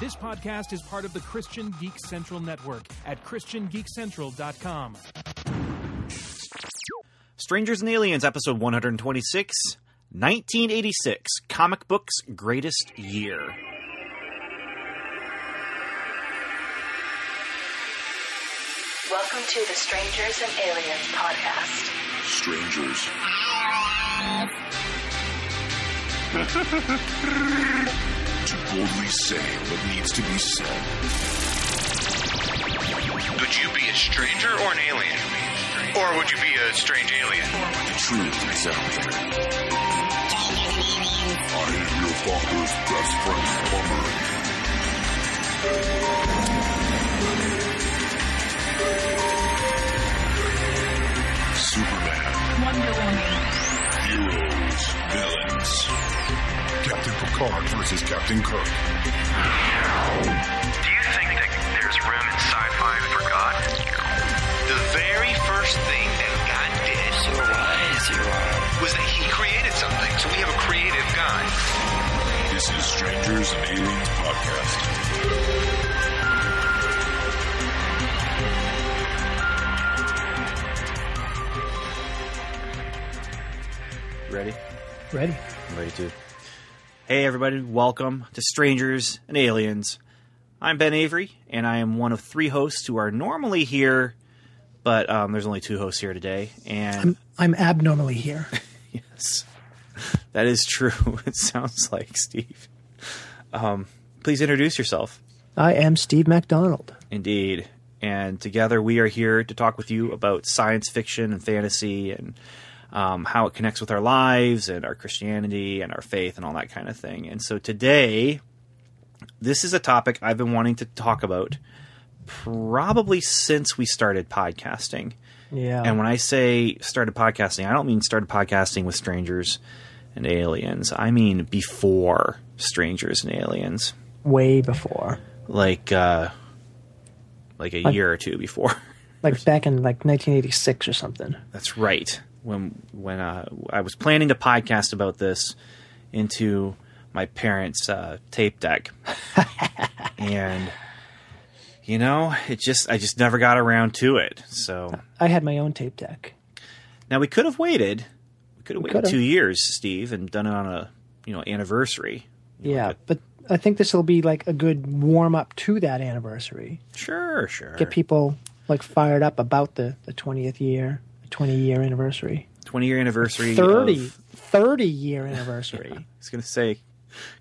This podcast is part of the Christian Geek Central Network at ChristianGeekCentral.com. Strangers and Aliens, episode 126, 1986, comic books' greatest year. Welcome to the Strangers and Aliens podcast. strangers. to boldly say what needs to be said. Would you be a stranger or an alien? Or would you be a strange alien? The truth is out there. I am your father's best friend, Plumber. Superman. Wonder Woman. Heroes. Villains. Captain Picard versus Captain Kirk. Do you think that there's room in sci-fi for God? The very first thing that God did was that He created something. So we have a creative God. This is Strangers and Aliens Podcast. Ready? Ready? I'm ready to. Hey, everybody, welcome to Strangers and Aliens. I'm Ben Avery, and I am one of three hosts who are normally here, but um, there's only two hosts here today. And I'm abnormally here. yes, that is true. It sounds like Steve. Um, please introduce yourself. I am Steve MacDonald. Indeed. And together we are here to talk with you about science fiction and fantasy and um, how it connects with our lives and our Christianity and our faith and all that kind of thing. And so today, this is a topic I've been wanting to talk about probably since we started podcasting. Yeah. And when I say started podcasting, I don't mean started podcasting with strangers and aliens. I mean before strangers and aliens. way before. Like uh like a Like- year or two before. Like back in like 1986 or something. That's right. When when uh, I was planning to podcast about this into my parents' uh, tape deck, and you know, it just I just never got around to it. So I had my own tape deck. now we could have waited. We could have waited could've. two years, Steve, and done it on a you know anniversary. You know, Yeah, like but I think this will be like a good warm up to that anniversary. sure, sure. Get people like fired up about the the 20th year, 20 year anniversary, Twenty year anniversary. 30 Of, 30 year anniversary. I was going to say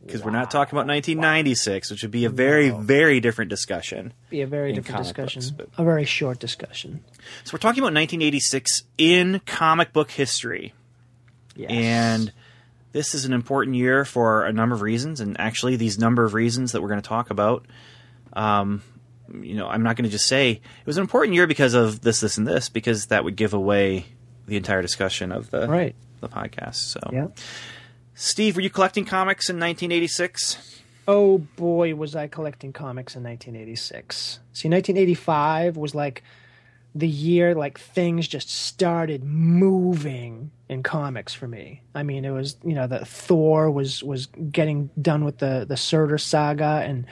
because we're not talking about 1996, which would be a very very different discussion. Be a very different discussion. books, but- A very short discussion. So we're talking about 1986 in comic book history. Yes. And this is an important year for a number of reasons. And actually, these number of reasons that we're going to talk about, um, you know, I'm not going to just say it was an important year because of this, this, and this, because that would give away the entire discussion of the right. the podcast. So, Yeah. Steve, were you collecting comics in 1986? Oh boy, was I collecting comics in 1986. See, 1985 was like the year like things just started moving in comics for me. I mean, it was you know the Thor was was getting done with the the Surtur saga and.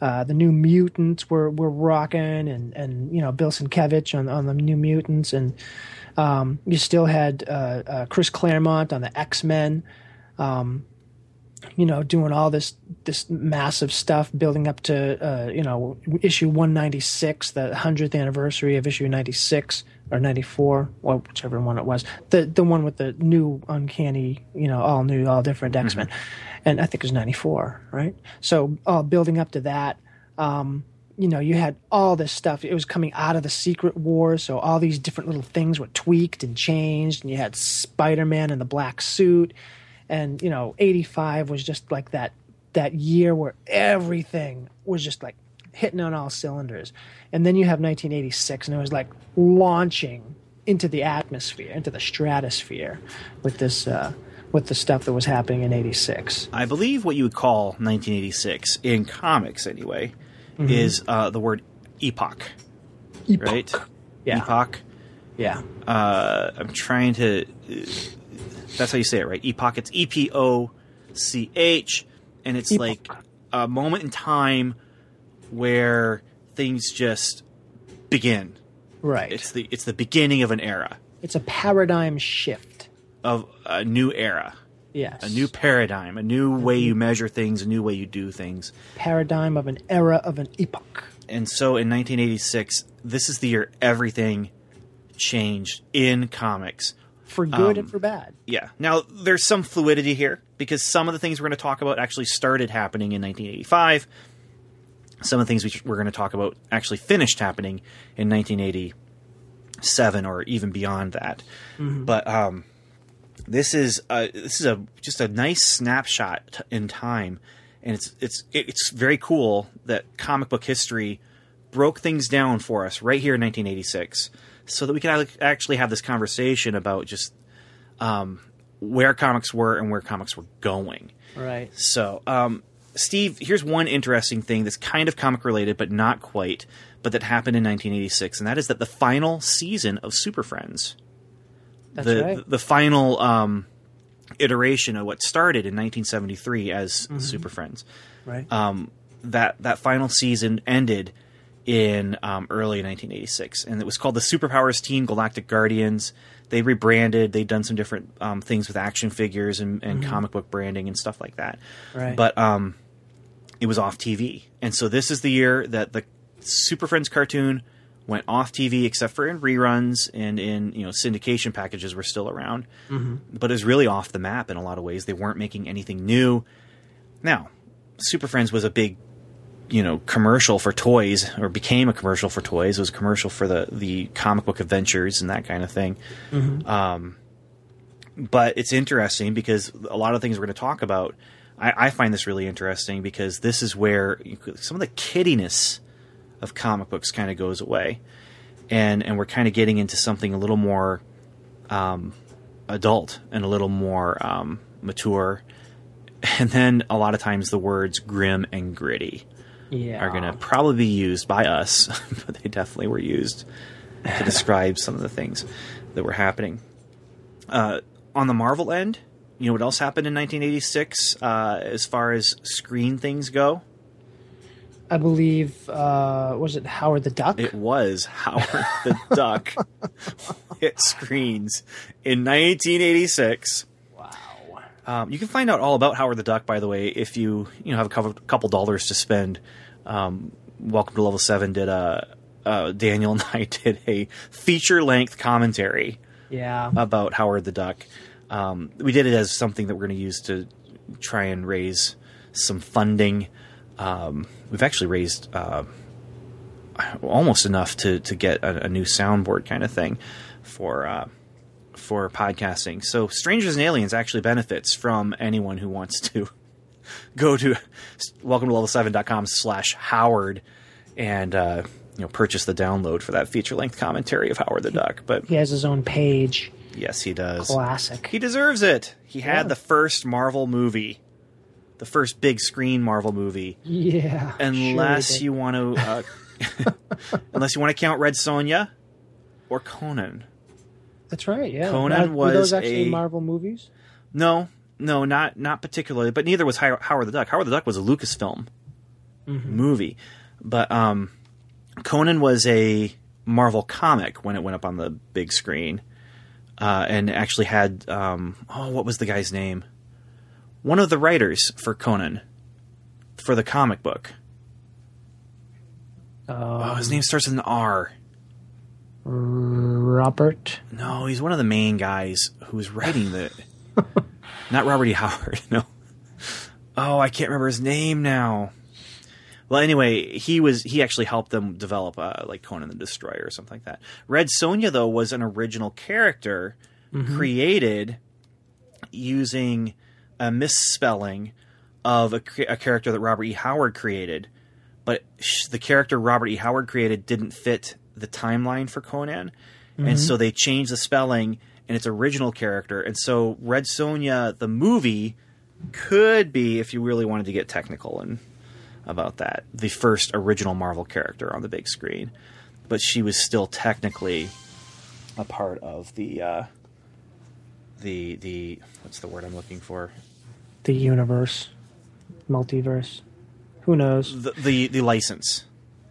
Uh, the New Mutants were, were rocking, and, and you know Bill Sienkiewicz on, on the New Mutants, and um, you still had uh, uh, Chris Claremont on the X Men you know, doing all this this massive stuff, building up to uh, you know issue one ninety six, the hundredth anniversary of issue ninety six or ninety four, or whichever one it was, the the one with the new uncanny, you know, all new, all different X Men, and I think it was ninety four, right? So all building up to that. Um, you know, you had all this stuff. It was coming out of the Secret Wars, so all these different little things were tweaked and changed, and you had Spider Man in the black suit and you know 85 was just like that that year where everything was just like hitting on all cylinders and then you have 1986 and it was like launching into the atmosphere into the stratosphere with this uh with the stuff that was happening in 86 I believe what you would call 1986 in comics, anyway, is uh, the word epoch, right? yeah Epoch. yeah uh, I'm trying to. That's how you say it, right? Epoch. It's E P O C H, and it's Epoch. like a moment in time where things just begin. Right. It's the it's the beginning of an era, It's a paradigm shift. of a new era, Yes. a new paradigm, a new way you measure things, a new way you do things. paradigm of an era of an epoch. And so in 1986, this is the year everything changed in comics. For good Um, and for bad. Yeah. Now there's some fluidity here because some of the things we're going to talk about actually started happening in 1985. Some of the things we, we're going to talk about actually finished happening in 1987 or even beyond that. But um, this is a, this is a just a nice snapshot in time, and it's it's it's very cool that comic book history broke things down for us right here in 1986, so that we can actually have this conversation about just um, where comics were and where comics were going. Right. So, um, Steve, here's one interesting thing that's kind of comic related, but not quite, but that happened in 1986, and that is that the final season of Super Friends, That's the right. the final um, iteration of what started in 1973 as Mm-hmm. Super Friends, right. um, that that final season ended in um, early 1986, and it was called the Superpowers Team Galactic Guardians. They rebranded. They'd done some different um, things with action figures and, and comic book branding and stuff like that. Right. But um, it was off TV, and so this is the year that the Super Friends cartoon went off TV, except for in reruns and in you know syndication packages were still around. But it was really off the map in a lot of ways. They weren't making anything new. Now, Super Friends was a big, you know, commercial for toys, or became a commercial for toys. It was a commercial for the the comic book adventures and that kind of thing. Um, but it's interesting because a lot of things we're going to talk about. I, I find this really interesting because this is where you some of the kiddiness of comic books kind of goes away, and and we're kind of getting into something a little more um, adult and a little more um, mature. And then a lot of times the words grim and gritty yeah. are going to probably be used by us, but they definitely were used to describe some of the things that were happening. Uh, on the Marvel end, you know what else happened in 1986 uh, as far as screen things go? I believe uh was it Howard the Duck? It was Howard the Duck hit screens in 1986. wow. Um, you can find out all about Howard the Duck, by the way, if you you know have a couple, couple dollars to spend. Um, Welcome to Level Seven did a uh, Daniel and I did a feature length commentary Yeah. about Howard the Duck. Um, we did it as something that we're going to use to try and raise some funding. Um, we've actually raised uh, almost enough to to get a, a new soundboard kind of thing for uh, for podcasting. So, Strangers and Aliens actually benefits from anyone who wants to go to welcome to level7.com slash Howard and uh, you know purchase the download for that feature length commentary of Howard the Duck. But he has his own page. yes, he does. Classic. He deserves it. He had Yeah. the first Marvel movie, the first big screen Marvel movie. yeah. Unless sure you want to, uh, unless you want to count Red Sonja or Conan. That's right. Yeah. Conan Now, were those was actually a- Marvel movies? No, no, not not particularly. But neither was Howard the Duck. Howard the Duck was a Lucasfilm movie, but um, Conan was a Marvel comic when it went up on the big screen, uh, and actually had um, oh, what was the guy's name? One of the writers for Conan for the comic book. oh, his name starts with an R. Robert. No, he's one of the main guys who was writing the. not Robert E. Howard. No. Oh, I can't remember his name now. Well, anyway, he was he actually helped them develop uh, like Conan the Destroyer or something like that. Red Sonja though was an original character created using a misspelling of a, a character that Robert E. Howard created, but sh- the character Robert E. Howard created didn't fit the timeline for Conan, and so they changed the spelling in its original character. And so Red Sonja, the movie, could be, if you really wanted to get technical and about that, the first original Marvel character on the big screen, but she was still technically a part of the uh, the the what's the word I'm looking for? The universe. Multiverse. Who knows? the the, the license.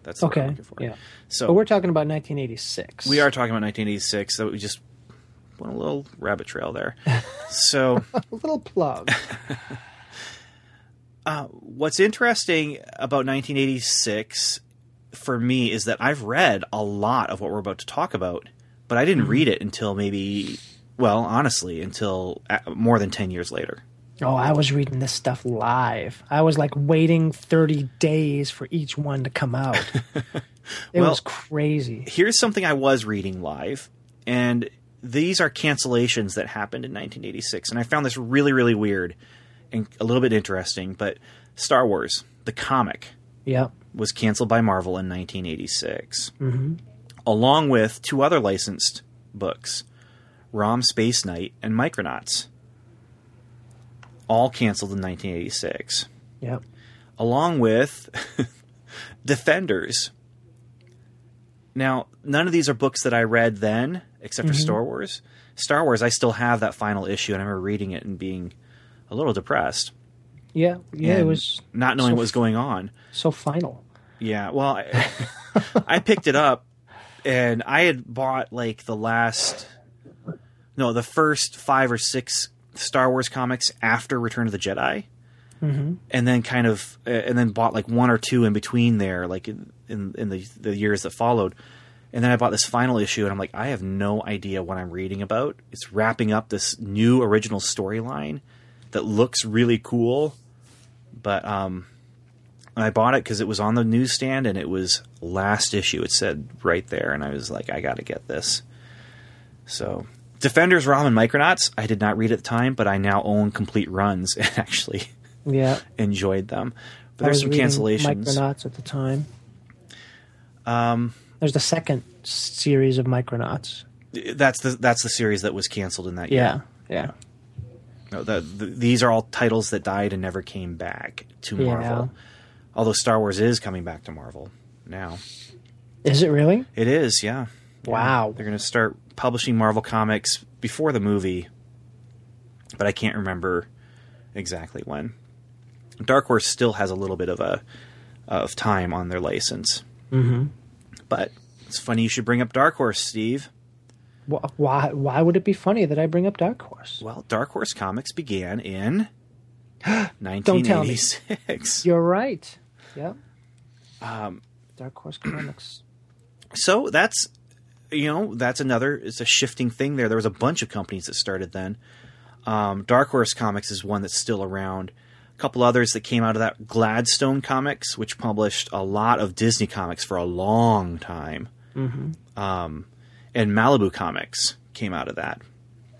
That's Okay. looking for. Yeah. So But we're talking about 1986. we are talking about 1986. So we just went a little rabbit trail there. so a little plug. what's interesting about 1986 for me is that I've read a lot of what we're about to talk about, but I didn't read it until maybe, well, honestly, until uh, more than 10 years later. oh, I was reading this stuff live. I was like waiting 30 days for each one to come out. It Well- was crazy. Here's something I was reading live, and these are cancellations that happened in 1986, and I found this really, really weird and a little bit interesting. But Star Wars, the comic, Yep. was canceled by Marvel in 1986, mm-hmm. along with two other licensed books, Rom Space Knight and Micronauts, all canceled in 1986, Yep. along with Defenders. Now, none of these are books that I read then, except for Star Wars. Star Wars, I still have that final issue, and I remember reading it and being a little depressed. Yeah. Yeah. It was not knowing so what was going on. so final. Yeah, well, I, I picked it up, and I had bought like the last, no, the first five or six Star Wars comics after Return of the Jedi, mm-hmm. and then kind of, uh, and then bought like one or two in between there, like in in, in the the years that followed. And then I bought this final issue, and I'm like, I have no idea what I'm reading about. It's wrapping up this new original storyline that looks really cool, but um, I bought it because it was on the newsstand and it was last issue. It said right there, and I was like, I got to get this. So, Defenders, Rom, and Micronauts. I did not read at the time, but I now own complete runs and actually Yeah. enjoyed them. But I there's some cancellations. Micronauts at the time. Um, There's the second series of Micronauts. That's the that's the series that was canceled in that Yeah. year. Yeah. Yeah. No, the, the, these are all titles that died and never came back to Yeah. Marvel. Although Star Wars is coming back to Marvel now. Is it really? It is, yeah. Yeah. Wow. They're going to start publishing Marvel comics before the movie, but I can't remember exactly when. Dark Horse still has a little bit of a of time on their license. Mm-hmm. But it's funny you should bring up Dark Horse, Steve. Why? Why would it be funny that I bring up Dark Horse? Well, Dark Horse Comics began in tell me. 1986. You're right. Yep. Um, Dark Horse Comics. so that's you know that's another it's a shifting thing there there was a bunch of companies that started then um, dark horse comics is one that's still around couple others that came out of that gladstone comics which published a lot of disney comics for a long time mm-hmm. um, and malibu comics came out of that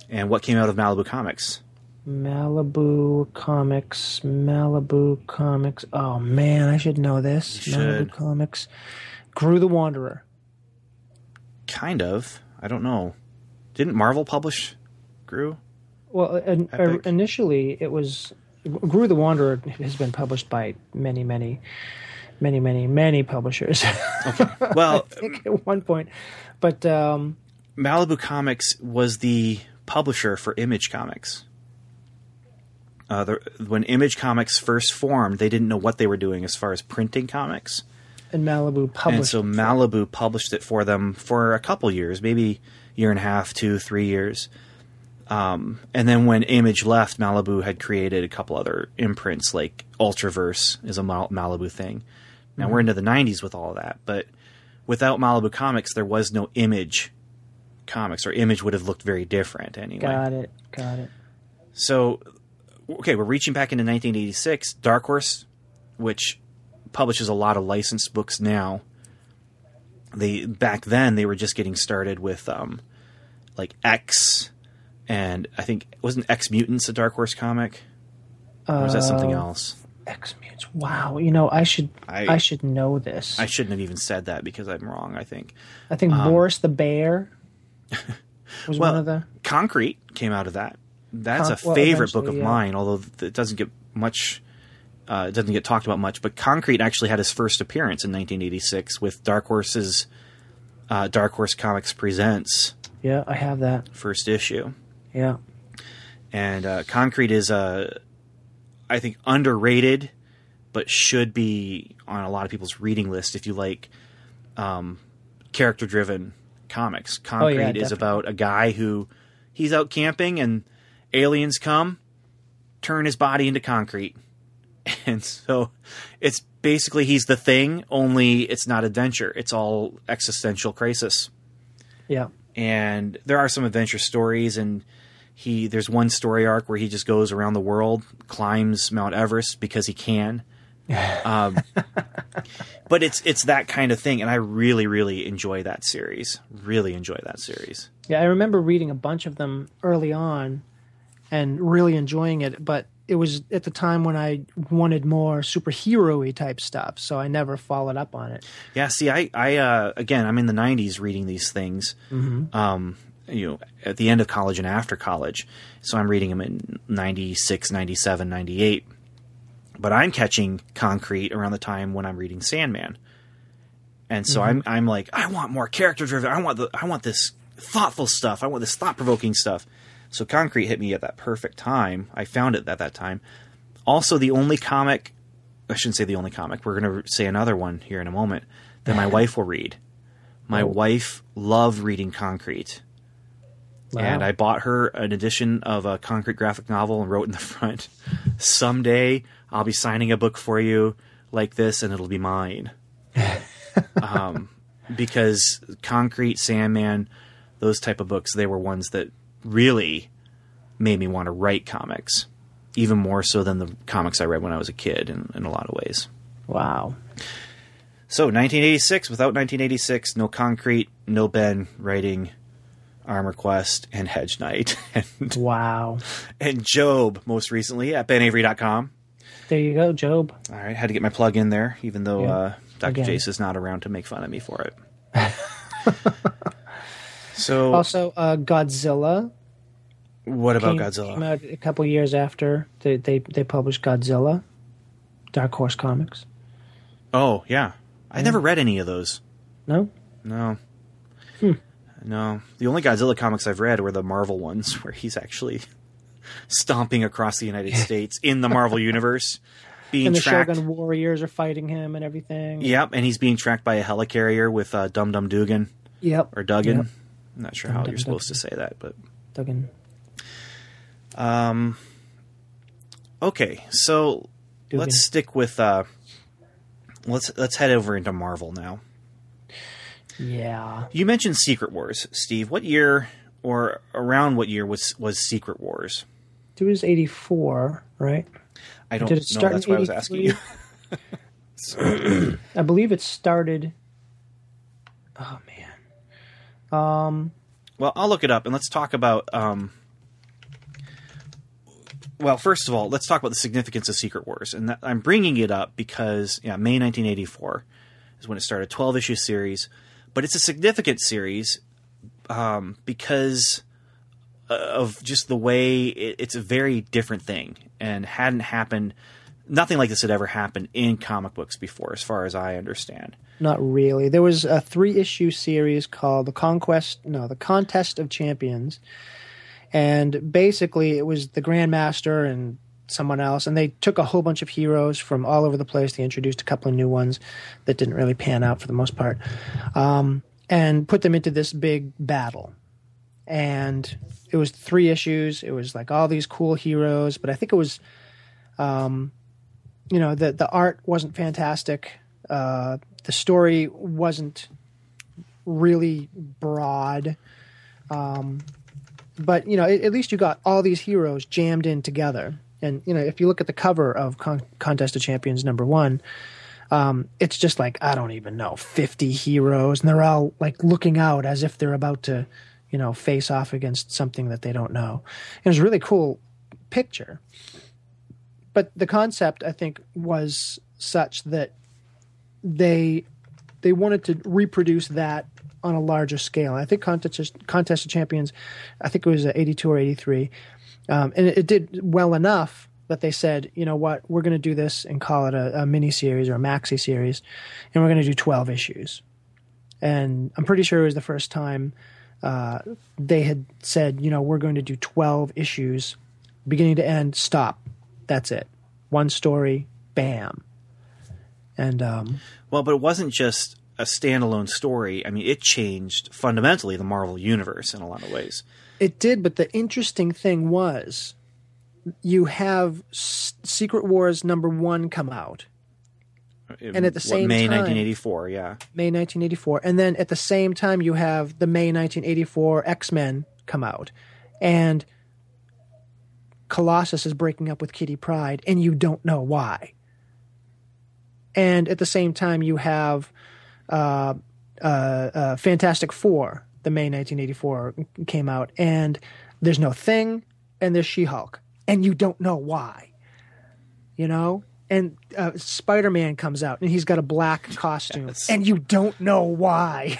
and what came out of malibu comics Malibu Comics. Malibu Comics. Oh man, I should know this. Malibu. Comics. Groo the Wanderer. kind of i don't know didn't marvel publish Groo? Well, uh, in, er, Epic. initially it was Groo the Wanderer has been published by many, many, many, many, many publishers. well I think at one point, but um, Malibu Comics was the publisher for Image Comics. Uh, the, when Image Comics first formed, they didn't know what they were doing as far as printing comics, and Malibu published. and so Malibu published it for them for a couple years, maybe year and a half, two, three years. Um, and then when Image left, Malibu had created a couple other imprints, like Ultraverse is a Mal- Malibu thing. Now we're into the '90s with all of that, but without Malibu Comics, there was no Image comics, or Image would have looked very different anyway. got it. Got it. So, okay, we're reaching back into 1986. Dark Horse, which publishes a lot of licensed books now. They back then they were just getting started with um, like X, and I think wasn't X Mutants a Dark Horse comic, or was that something else? X Mutants. Wow. You know, I should. I- I, should know this. I shouldn't have even said that because I'm wrong. I think I think Boris the Bear was well, one of the. Concrete came out of that. That's Con- a well, favorite book of yeah. mine, although it doesn't get much. Uh, it doesn't get talked about much, but Concrete actually had his first appearance in 1986 with Dark Horse's uh, Dark Horse Comics Presents Yeah, I have that. first issue, Yeah. and uh, Concrete is a, I think, underrated but should be on a lot of people's reading list if you like um, character driven comics. Concrete is definitely. about a guy who he's out camping and aliens come, turn his body into concrete. And so it's basically he's the thing, only it's not adventure. It's all existential crisis Yeah. and there are some adventure stories and he there's one story arc where he just goes around the world climbs mount everest because he can. Um, but it's it's that kind of thing and i really really enjoy that series. Really enjoy that series. Yeah, I remember reading a bunch of them early on and really enjoying it, but it was at the time when I wanted more superhero-y type stuff, so I never followed up on it. yeah see i i uh, again i'm in the 90s reading these things. Um you know at the end of college and after college. So i'm reading them in 96 97 98 but i'm catching concrete around the time when i'm reading sandman. And so mm-hmm. i'm i'm like i want more character driven. I want the i want this thoughtful stuff. I want this thought provoking stuff. So concrete hit me at that perfect time. I found it at that time. Also the only comic i shouldn't say the only comic. We're going to say another one here in a moment that my wife will read. My oh. wife loved reading concrete and I bought her an edition of a concrete graphic novel and wrote in the front, "Someday I'll be signing a book for you like this, and it'll be mine." um, because concrete, Sandman, those type of books, they were ones that really made me want to write comics, even more so than the comics I read when I was a kid, in, in a lot of ways. Wow. So 1986, without 1986, no concrete, no Ben writing Armor Quest and Hedge Knight and, Wow. and Job most recently at benavery.com. There you go, Job. All right, had to get my plug in there, even though Yeah. uh, Dr. Again. Jace is not around to make fun of me for it. so, Also, uh, Godzilla what about came, Godzilla? came out a couple years after they, they they published Godzilla. Dark Horse Comics. oh, yeah. I never read any of those. No, No. No. The only Godzilla comics I've read were the Marvel ones where he's actually stomping across the United States in the Marvel universe, being and the tracked. Shogun Warriors are fighting him and everything. Yep, and he's being tracked by a helicarrier with uh, Dum Dum Dugan Yep. or Duggan. Yep. I'm not sure how Dum you're Dum supposed to say that, but Duggan. okay. So Dugan. let's stick with uh, let's let's head over into Marvel now. Yeah. You mentioned Secret Wars, Steve. What year or around what year was was Secret Wars? It was 84, right? I don't Did it know. start That's in why I was asking you. 83? I believe it started. Oh, man. Um, Well, I'll look it up and let's talk about. Um, well, first of all, let's talk about the significance of Secret Wars, and that, I'm bringing it up because yeah, May 1984 is when it started, 12 issue series, but it's a significant series um, because uh, of just the way it, it's a very different thing and hadn't happened. Nothing like this had ever happened in comic books before, as far as I understand. not really. There was a three issue series called The Conquest, no, The Contest of Champions. And basically, it was the Grandmaster and someone else, and they took a whole bunch of heroes from all over the place. They introduced a couple of new ones that didn't really pan out for the most part, um, and put them into this big battle. And it was three issues. It was like all these cool heroes, but I think it was, um, you know, the the art wasn't fantastic. Uh, the story wasn't really broad. Um, but you know, at, at least you got all these heroes jammed in together. And you know, if you look at the cover of Con- Contest of Champions number one, um, it's just like I don't even know, fifty heroes, and they're all like looking out as if they're about to, you know, face off against something that they don't know. It was a really cool picture. But the concept, I think, was such that they they wanted to reproduce that on a larger scale. I think Contest, Contest of Champions, I think it was uh, 82 or 83, um, and it, it did well enough that they said, you know what, we're going to do this and call it a, a mini series or a maxi series, and we're going to do 12 issues. And I'm pretty sure it was the first time uh, they had said, you know, we're going to do 12 issues, beginning to end, stop. That's it. One story, bam. And um, Well, but it wasn't just a standalone story. I mean, it changed fundamentally the Marvel universe in a lot of ways. It did, but the interesting thing was you have S- Secret Wars number one come out, And at the What, same May time- 1984, yeah. May 1984. And then at the same time, you have the May 1984 X Men come out. And Colossus is breaking up with Kitty Pryde, and you don't know why. And at the same time, you have uh, uh, uh, Fantastic Four, the May 1984 came out, and there's no Thing, and there's She Hulk, and you don't know why. You know? And uh, Spider Man comes out, and he's got a black costume, Yes. and you don't know why.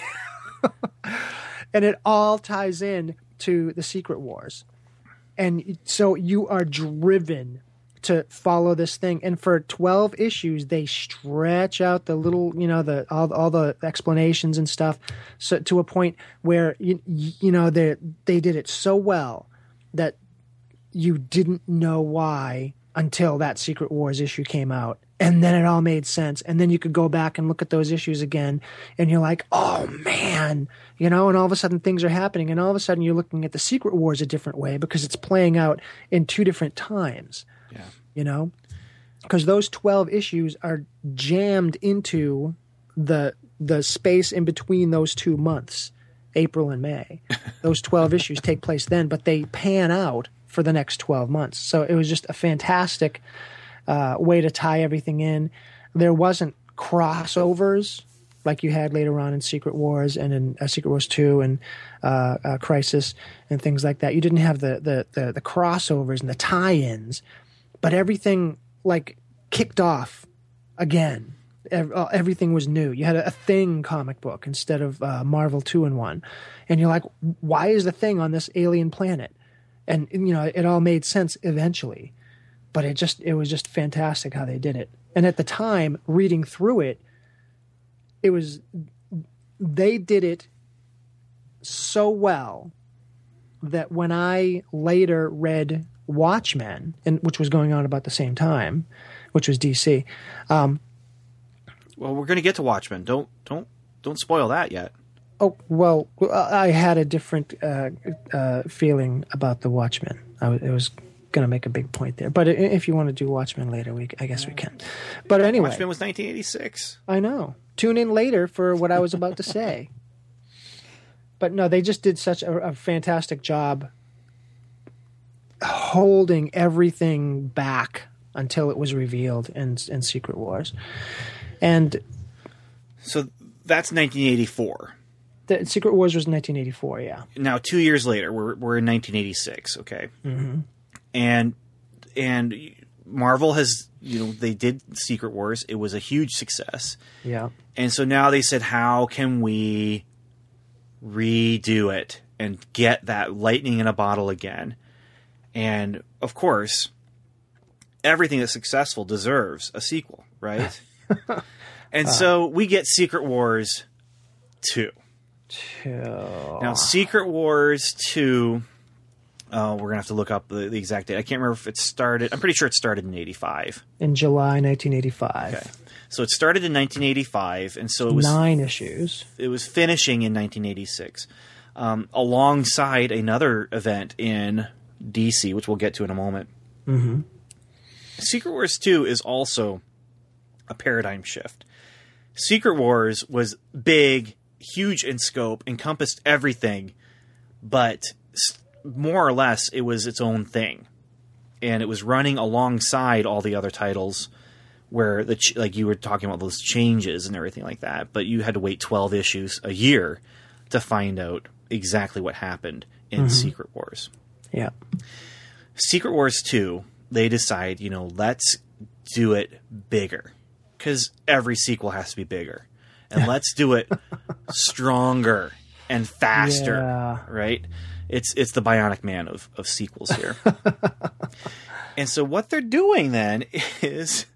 and it all ties in to the Secret Wars. And so you are driven to follow this thing. And for 12 issues they stretch out the little you know the all, all the explanations and stuff so to a point where you, you know they they did it so well that you didn't know why until that secret wars issue came out. And then it all made sense. And then you could go back and look at those issues again and you're like oh man you know and all of a sudden things are happening. And all of a sudden you're looking at the secret wars a different way because it's playing out in two different times. You know? Because those 12 issues are jammed into the the space in between those two months april and may. Those 12 issues take place then but they pan out for the next 12 months. So it was just a fantastic uh, way to tie everything in. There wasn't crossovers like you had later on in Secret Wars and in uh, Secret Wars Two and uh, uh, Crisis and things like that. You didn't have the, the the the crossovers and the tie-ins, but everything like kicked off again. Uh, Everything was new. You had a, thing comic book instead of uh, Marvel two in one, and you're like, why is the thing on this alien planet? And you know, it all made sense eventually, but it just it was just fantastic how they did it. And at the time, reading through it, it was they did it so well that when I later read Watchmen, and which was going on about the same time, which was DC, um, Well, we're going to get to Watchmen. Don't don't don't spoil that yet. oh well, I had a different uh, uh, feeling about the Watchmen. I was, it was going to make a big point there, but if you want to do Watchmen later, we I guess we can. But anyway, Watchmen was 1986. I know. Tune in later for what I was about to say. But no, they just did such a, a fantastic job holding everything back until it was revealed in in Secret Wars. And So that's 1984. the Secret Wars was 1984, yeah. Now, two years later, we're we're in 1986. Okay, mm-hmm. and and Marvel has you know they did Secret Wars. It was a huge success. Yeah. And so now they said, how can we redo it and get that lightning in a bottle again? And of course, everything that's successful deserves a sequel, right? and so we get Secret Wars 2. Now, Secret Wars 2, uh, we're going to have to look up the, the exact date. I can't remember if it started. I'm pretty sure it started in 85. In July 1985. Okay. So it started in 1985, and so it was Nine issues. it was finishing in 1986, um, alongside another event in DC, which we'll get to in a moment. Mm-hmm. Secret Wars 2 is also a paradigm shift. Secret Wars was big, huge in scope, encompassed everything, but more or less it was its own thing. And it was running alongside all the other titles where the ch- like you were talking about those changes and everything like that, but you had to wait 12 issues a year to find out exactly what happened in Secret Wars. Yeah. Secret Wars 2, they decide, you know, let's do it bigger cuz every sequel has to be bigger. And let's do it stronger and faster, Yeah. right? It's it's the bionic man of of sequels here. and so what they're doing then is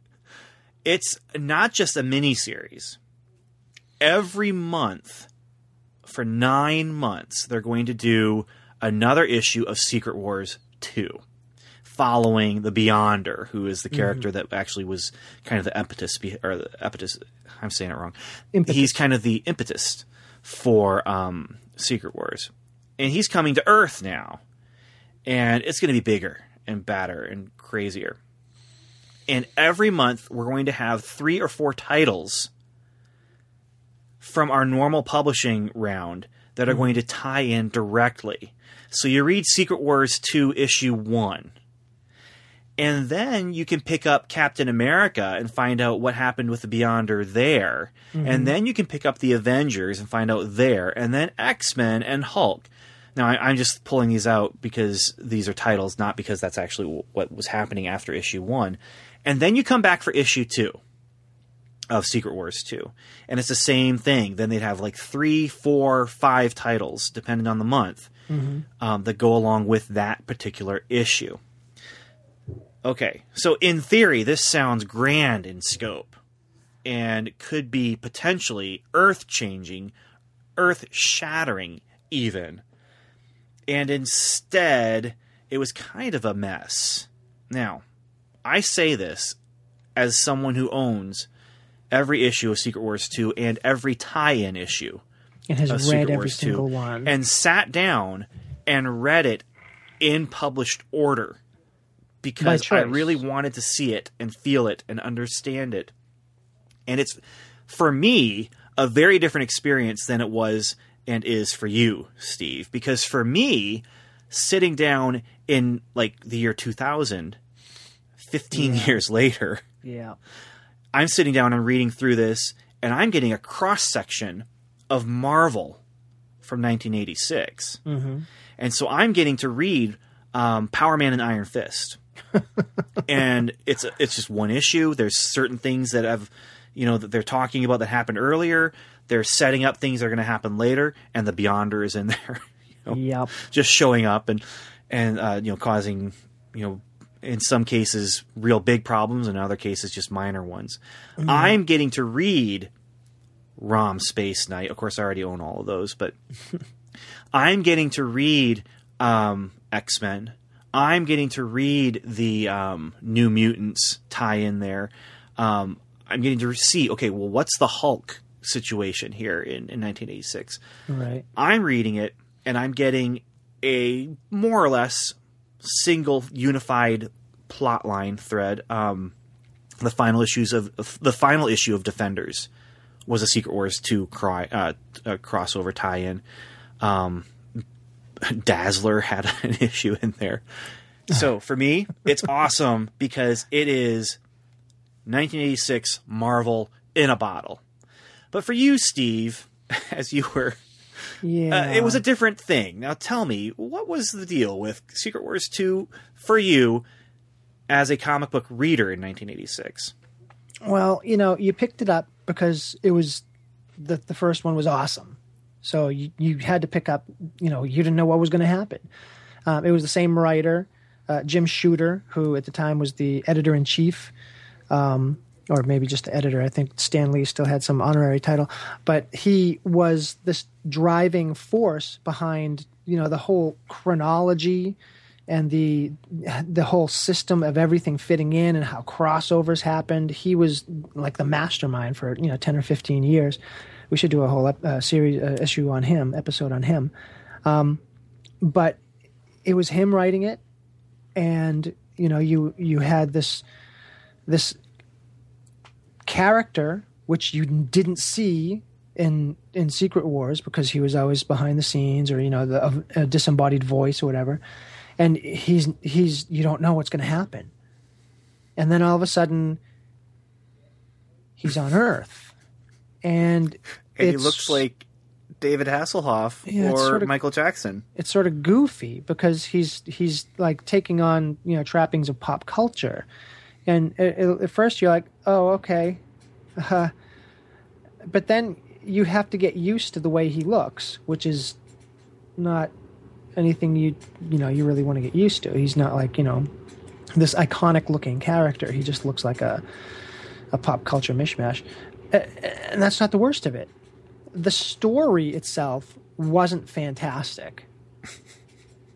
it's not just a mini series. Every month for 9 months they're going to do another issue of Secret Wars 2 following the Beyonder, who is the character that actually was kind of the impetus, or the impetus. I'm saying it wrong. Impetus. He's kind of the impetus for um, Secret Wars, and he's coming to Earth now, and it's going to be bigger and badder and crazier. And every month, we're going to have three or four titles from our normal publishing round that are going to tie in directly. So you read Secret Wars 2 issue 1. And then you can pick up Captain America and find out what happened with the Beyonder there. And mm-hmm. then you can pick up the Avengers and find out there. And then X Men and Hulk. Now, I, I'm just pulling these out because these are titles, not because that's actually w- what was happening after issue 1. And then you come back for issue 2 of Secret Wars 2. And it's the same thing. Then they'd have like three, four, five titles, depending on the month, um, that go along with that particular issue. Okay, so in theory, this sounds grand in scope and could be potentially earth changing, earth shattering, even. And instead, it was kind of a mess. Now, I say this as someone who owns every issue of Secret Wars 2 and every tie in issue and has read Secret every Wars 2 single one. and sat down and read it in published order because I really wanted to see it and feel it and understand it. And it's for me a very different experience than it was and is for you, Steve, because for me sitting down in like the year 2000 15 years later yeah. I'm sitting down and reading through this, and I'm getting a cross section of Marvel from 1986, Mm-hmm. and so I'm getting to read um, Power Man and Iron Fist, and it's it's just one issue. There's certain things that have, you know, that they're talking about that happened earlier. They're setting up things that are going to happen later, and the Beyonder is in there, you know, Yep. just showing up and and uh, you know causing you know in some cases real big problems and in other cases just minor ones i'm getting to read rom space knight of course i already own all of those but i'm getting to read um, x-men i'm getting to read the um, new mutants tie in there um, i'm getting to see okay well what's the hulk situation here in, in 1986 Right. I'm reading it and I'm getting a more or less single unified plot line thread. Um, the final issues of- the final issue of Defenders was a Secret Wars two cry, uh, crossover tie-in. Um, Dazzler had an issue in there. So for me, it's awesome because it is 1986 Marvel in a bottle. But for you, Steve, as you were Yeah. uh, it was a different thing. Now tell me, what was the deal with Secret Wars 2 for you as a comic book reader in 1986? Well, you know, you picked it up because it was the the first one was awesome. So you you had to pick up. You know, you didn't know what was going to happen. Um, it was the same writer, uh, Jim Shooter, who at the time was the editor in chief, um, or maybe just the editor. I think Stan Lee still had some honorary title, but he was this driving force behind you know the whole chronology and the the whole system of everything fitting in and how crossovers happened. He was like the mastermind for you know ten or fifteen years. We should do a whole uh, series uh, issue on him, episode on him. Um, but it was him writing it, and you know you you had this this character which you didn't see in in Secret Wars because he was always behind the scenes or you know the a disembodied voice or whatever and he's he's you don't know what's going to happen. And then all of a sudden he's on earth. And, And he looks like David Hasselhoff Yeah, or sort of- Michael Jackson. it's sort of goofy because he's he's like taking on you know trappings of pop culture. And at, at first you're like oh okay. Uh, but then you have to get used to the way he looks which is not anything you you know you really want to get used to. He's not like you know this iconic looking character. He just looks like a a pop culture mishmash. And that's not the worst of it. The story itself wasn't fantastic.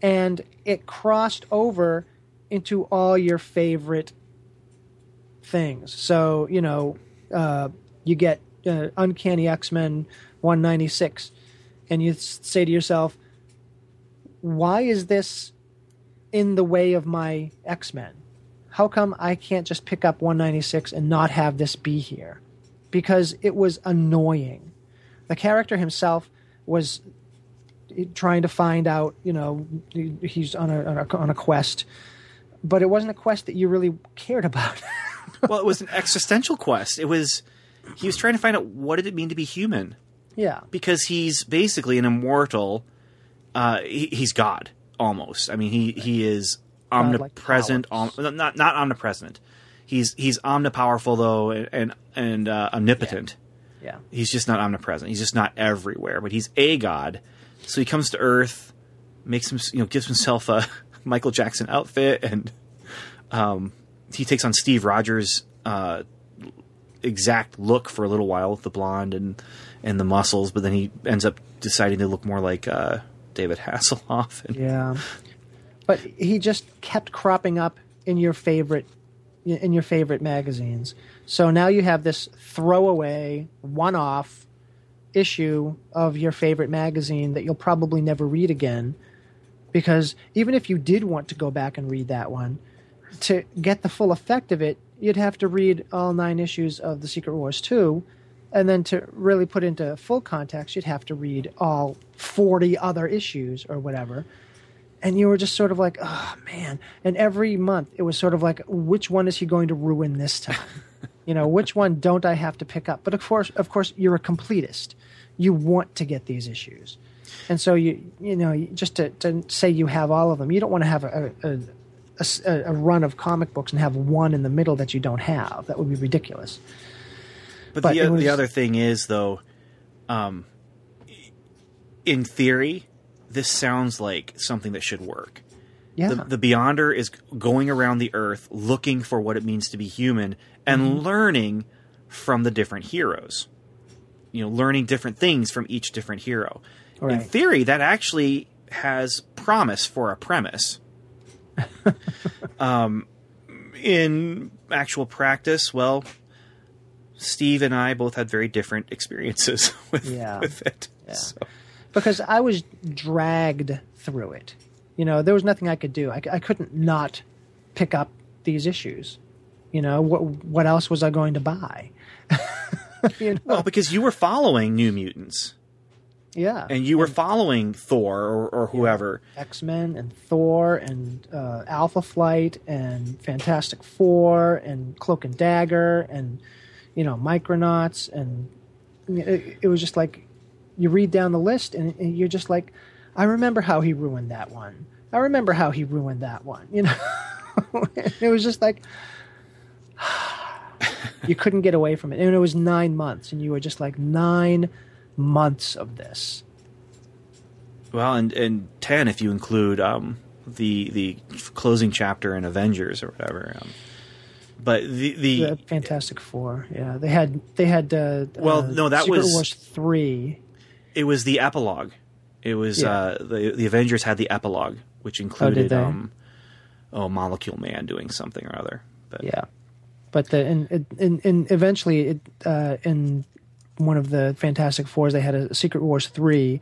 And it crossed over into all your favorite things. So you know, uh, you get uh, Uncanny X Men 196, and you say to yourself, "Why is this in the way of my X Men? How come I can't just pick up 196 and not have this be here?" Because it was annoying. The character himself was trying to find out. You know, he's on a, on a on a quest, but it wasn't a quest that you really cared about. well, it was an existential quest. It was he was trying to find out what did it mean to be human yeah, because he's basically an immortal. Uh, he, he's God almost. I mean, he he is omnipresent. Om, not not omnipresent. He's he's omnipowerful though, and and, and uh, omnipotent. yeah. He's just not omnipresent. He's just not everywhere. But he's a god. So he comes to Earth, makes him you know gives himself a Michael Jackson outfit, and um, he takes on Steve Rogers' uh, exact look for a little while with the blonde and and the muscles. But then he ends up deciding to look more like uh, David Hasselhoff. And, Yeah. But he just kept cropping up in your favorite in your favorite magazines. So now you have this throwaway one-off issue of your favorite magazine that you'll probably never read again because even if you did want to go back and read that one to get the full effect of it, you'd have to read all 9 issues of The Secret Wars 2 and then to really put into full context, you'd have to read all 40 other issues or whatever and you were just sort of like, oh man. And every month it was sort of like, which one is he going to ruin this time? you know, which one don't I have to pick up? But of course, of course, you're a completist. You want to get these issues, and so you, you know, just to, to say you have all of them, you don't want to have a a run of comic books and have one in the middle that you don't have. That would be ridiculous. But, But the, was- the other thing is, though, um, in theory, this sounds like something that should work. Yeah, The, the Beyonder is going around the Earth looking for what it means to be human and Mm-hmm. learning from the different heroes. You know, learning different things from each different hero. In theory, that actually has promise for a premise. um, in actual practice, well, Steve and I both had very different experiences with, Yeah. with it. Yeah. So, because I was dragged through it. You know, there was nothing I could do. I, I couldn't not pick up these issues. You know, what what else was I going to buy? you know? well, because you were following New Mutants. yeah, and you were following Thor or, or whoever. X Men and Thor and uh, Alpha Flight and Fantastic Four and Cloak and Dagger and you know Micronauts and it, it was just like you read down the list and, and you're just like, I remember how he ruined that one. I remember how he ruined that one. You know, it was just like you couldn't get away from it, and it was nine months, and you were just like nine months of this. Well, and and ten if you include um, the the closing chapter in Avengers or whatever. Um, but the the the Fantastic Four. Yeah, they had they had. Uh, Well, uh, no, that Secret was- Wars three. it was the epilogue. It was Yeah. uh, the the Avengers had the epilogue, which included they? um, oh Molecule Man doing something or other. But Yeah, but the and and, and eventually it uh, in one of the Fantastic Fours they had a Secret Wars three,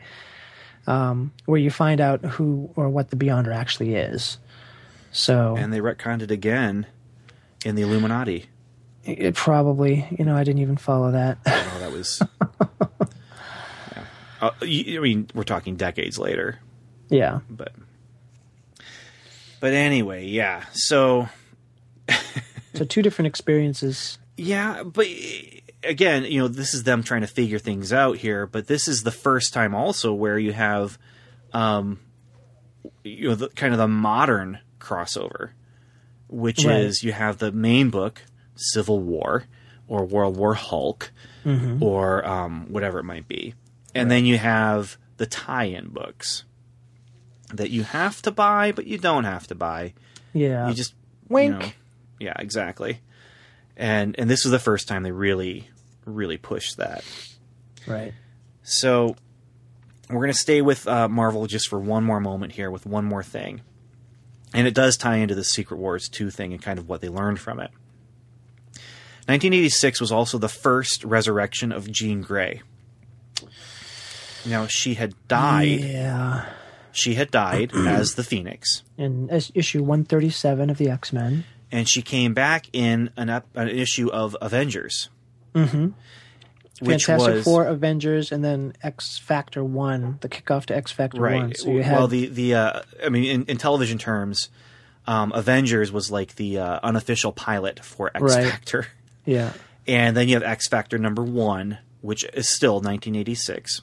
um, where you find out who or what the Beyonder actually is. So and they retconned it again in the Illuminati. it, probably you know I didn't even follow that. Oh, that was. yeah. Uh, I mean, we're talking decades later. yeah, but but anyway yeah so so two different experiences. yeah but again you know this is them trying to figure things out here but this is the first time also where you have um you know the kind of the modern crossover which Right. is you have the main book civil war or world war hulk or um, whatever it might be and then you have the tie-in books that you have to buy but you don't have to buy Yeah, you just Wink. You know, yeah, exactly. And and this was the first time they really really pushed that. right. So we're gonna stay with uh, Marvel just for one more moment here with one more thing. And it does tie into the Secret Wars 2 thing and kind of what they learned from it. 1986 was also the first resurrection of Jean Grey. Now, she had died. Yeah. She had died as the Phoenix. In issue 137 of the X Men. and she came back in an, an issue of Avengers. Mm-hmm. Which Fantastic was Four, Avengers, and then X Factor 1, the kickoff to X Factor right. 1. So had, well, the the uh, I mean, in, in television terms, um, Avengers was like the uh, unofficial pilot for X Right. Factor, yeah. and then you have X Factor number one, which is still 1986,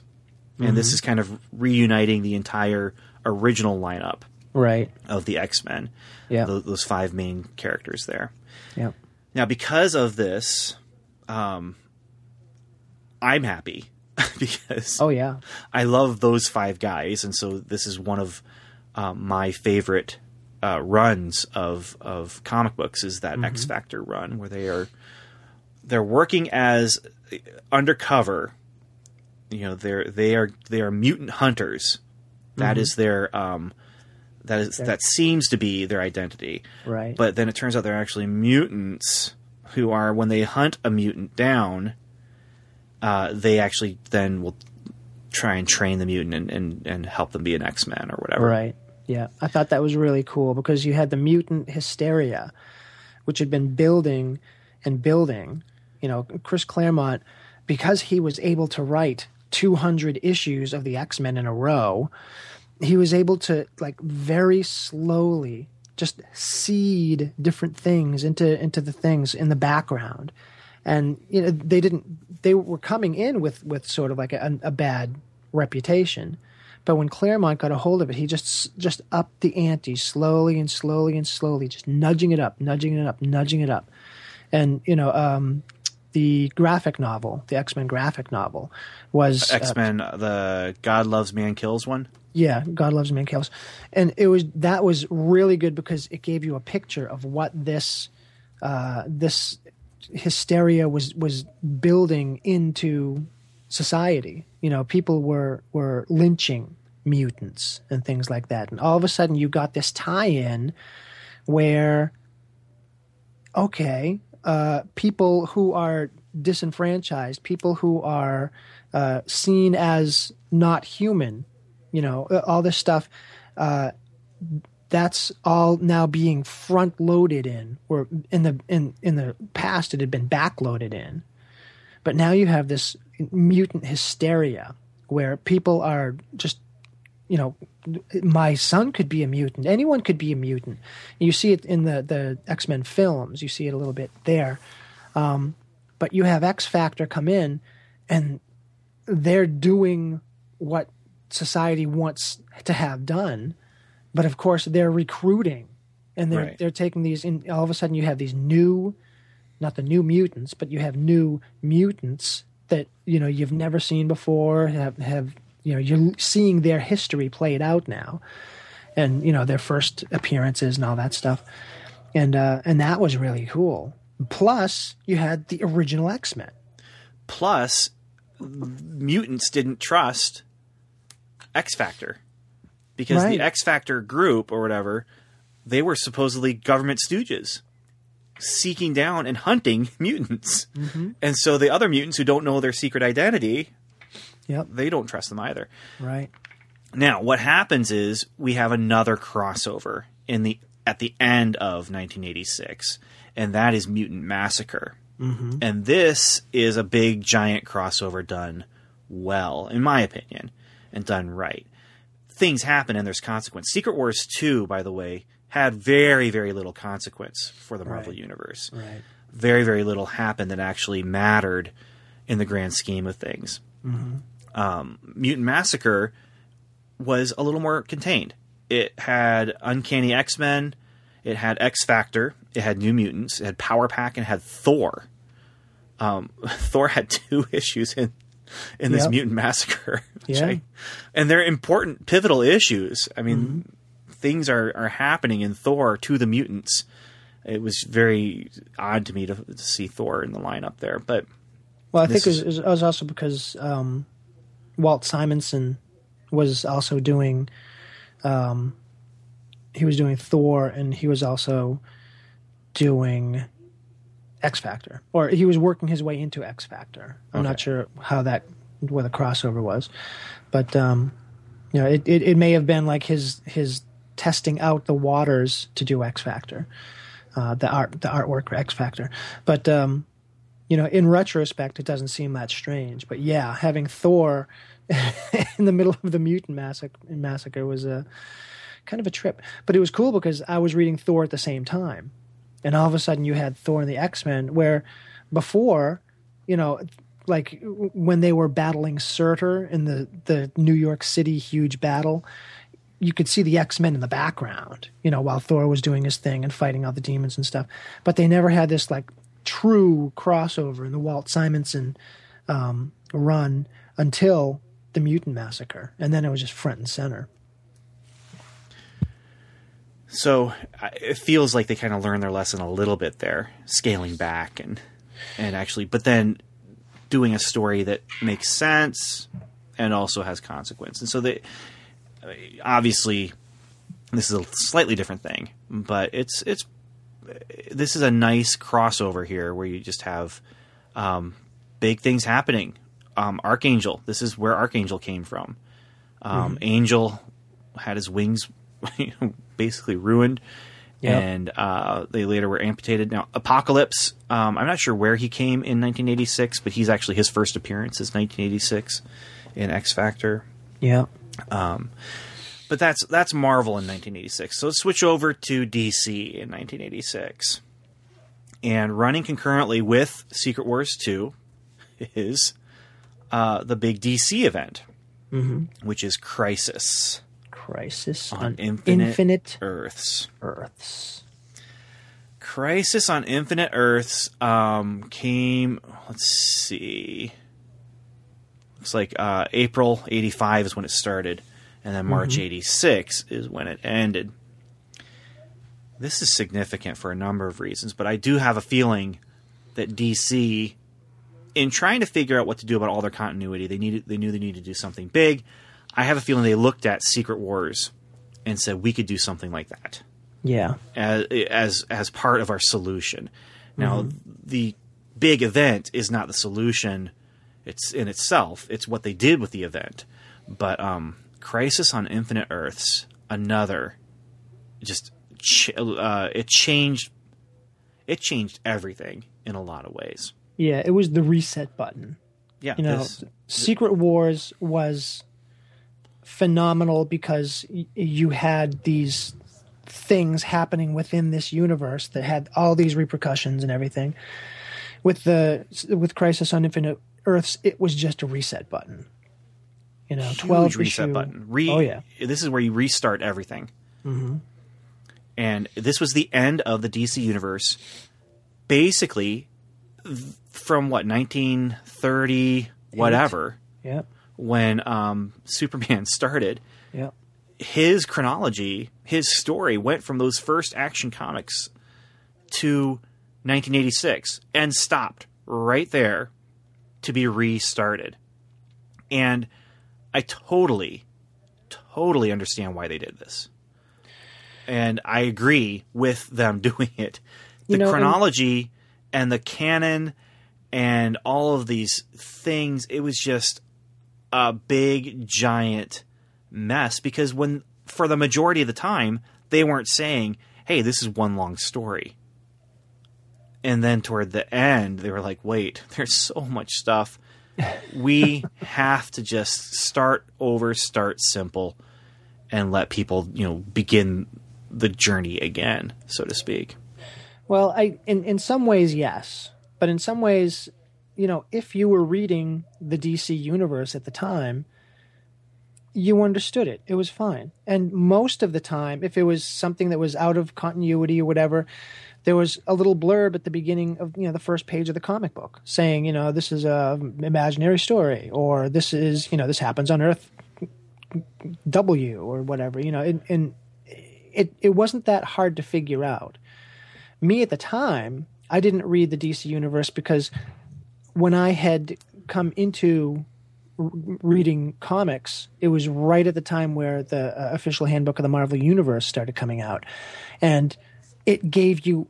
and this is kind of reuniting the entire original lineup Right. of the X Men. Yeah. those five main characters there. yeah. Now, because of this, um, I'm happy because Oh, yeah. I love those five guys, and so this is one of um, my favorite uh, runs of of comic books. Is that X Factor run where they are they're working as undercover. You know, they're they are they are mutant hunters. That is their um, that is that seems to be their identity. Right. But then it turns out they're actually mutants who are when they hunt a mutant down, uh, they actually then will try and train the mutant and, and, and help them be an X Men or whatever. Right. Yeah. I thought that was really cool because you had the mutant hysteria, which had been building and building. You know, Chris Claremont, because he was able to write 200 issues of the X Men in a row, he was able to, like, very slowly just seed different things into into the things in the background and you know they didn't they were coming in with with sort of like a, a bad reputation. But when Claremont got a hold of it he just just upped the ante slowly and slowly and slowly just nudging it up nudging it up nudging it up. And you know um the graphic novel the x-men graphic novel was uh, X Men, the God Loves Man Kills one. yeah, God loves man kills, and it was that was really good because it gave you a picture of what this uh, this hysteria was was building into society. You know, people were were lynching mutants and things like that, and all of a sudden you got this tie-in where okay, uh, people who are disenfranchised, people who are uh, seen as not human, you know, all this stuff, uh, that's all now being front loaded in, or in the in in the past it had been back loaded in, but now you have this mutant hysteria where people are just you know, my son could be a mutant. Anyone could be a mutant. You see it in the the X Men films. You see it a little bit there, um, but you have X Factor come in, and they're doing what society wants to have done, but of course they're recruiting, and they're Right. they're taking these. In all of a sudden, you have these new, not the new mutants, but you have new mutants that you know you've never seen before. Have have you know you're seeing their history played out now, and you know their first appearances and all that stuff, and uh, and that was really cool. Plus, you had the original X Men. Plus, mutants didn't trust X Factor because Right. the X Factor group or whatever, they were supposedly government stooges seeking down and hunting mutants. Mm-hmm. And so the other mutants who don't know their secret identity, Yep. they don't trust them either. Right. Now, what happens is we have another crossover in the at the end of 1986, and that is Mutant Massacre. Mm-hmm. And this is a big giant crossover done well, in my opinion, and done right. Things happen and there's consequence. Secret Wars 2, by the way, had very, very little consequence for the Marvel Right. Universe. Right. Very, very little happened that actually mattered in the grand scheme of things. Um, Mutant Massacre was a little more contained. It had Uncanny X Men, it had X Factor, it had New Mutants, it had Power Pack, and it had Thor. Um, Thor had two issues in in this Yep. Mutant Massacre, Yeah. I- and they're important, pivotal issues. I mean, things are are happening in Thor to the mutants. It was very odd to me to, to see Thor in the lineup there, but Well, I think it was, it was also because um, Walt Simonson was also doing um, he was doing Thor, and he was also doing X Factor, or he was working his way into X Factor. I'm not sure how that where the crossover was, but um, you know, it, it it may have been like his his testing out the waters to do X Factor, uh, the art the artwork for X Factor, but um, you know, in retrospect, it doesn't seem that strange. But yeah, having Thor in the middle of the mutant massacre, massacre was a kind of a trip. But it was cool because I was reading Thor at the same time, and all of a sudden you had Thor and the X Men, where before, you know, like when they were battling Surtur in the the New York City huge battle. You could see the X Men in the background, you know, while Thor was doing his thing and fighting all the demons and stuff. But they never had this like true crossover in the Walt Simonson um, run until the Mutant Massacre, and then it was just front and center. So it feels like they kind of learned their lesson a little bit there, scaling back and and actually, but then doing a story that makes sense and also has consequence. And so they obviously this is a slightly different thing, but it's it's this is a nice crossover here where you just have um, big things happening. Um, Archangel, this is where Archangel came from. Um, Angel had his wings basically ruined, Yep. and uh, they later were amputated. Now, Apocalypse, um, I'm not sure where he came in 1986, but he's actually his first appearance is 1986 in X Factor Yeah. but that's that's Marvel in 1986. So let's switch over to DC in 1986. And running concurrently with Secret Wars 2 is uh, the big DC event, which is Crisis Crisis on, on, Infinite, Infinite Earths. Earths. Crisis on Infinite Earths um, came. Let's see. Looks like uh, April '85 is when it started, and then March '86 is when it ended. This is significant for a number of reasons, but I do have a feeling that DC, in trying to figure out what to do about all their continuity, they needed they knew they needed to do something big. I have a feeling they looked at Secret Wars and said we could do something like that Yeah. as as as part of our solution. Now, the big event is not the solution. It's in itself. It's what they did with the event. But um, Crisis on Infinite Earths, another, just ch- uh, it changed. It changed everything in a lot of ways. Yeah. It was the reset button. Yeah, You know, this- Secret Wars was phenomenal because y- you had these things happening within this universe that had all these repercussions and everything. With the with Crisis on Infinite Earths, it was just a reset button. You know, twelve reset issue- button. Re- oh yeah, This is where you restart everything. Mm-hmm. And this was the end of the DC universe. Basically, from what 1930, whatever, yeah, when um, Superman started, yeah, his chronology, his story went from those first Action Comics to 1986 and stopped right there to be restarted. And I totally, totally understand why they did this. And I agree with them doing it. The You know, and- chronology and the canon and all of these things, it was just a big, giant mess because when, for the majority of the time, they weren't saying, hey, this is one long story. And then toward the end, they were like, wait, there's so much stuff. We have to just start over, start simple, and let people, you know, begin the journey again, so to speak. Well, I in in some ways yes, but in some ways, you know, if you were reading the DC universe at the time, you understood it. It was fine. And most of the time, if it was something that was out of continuity or whatever, there was a little blurb at the beginning of you know the first page of the comic book saying, you know, this is a imaginary story or this is, you know, this happens on Earth W or whatever, you know, and, and it it wasn't that hard to figure out me at the time, I didn't read the DC universe because when I had come into r- reading comics, it was right at the time where the uh, official handbook of the Marvel Universe started coming out. And it gave you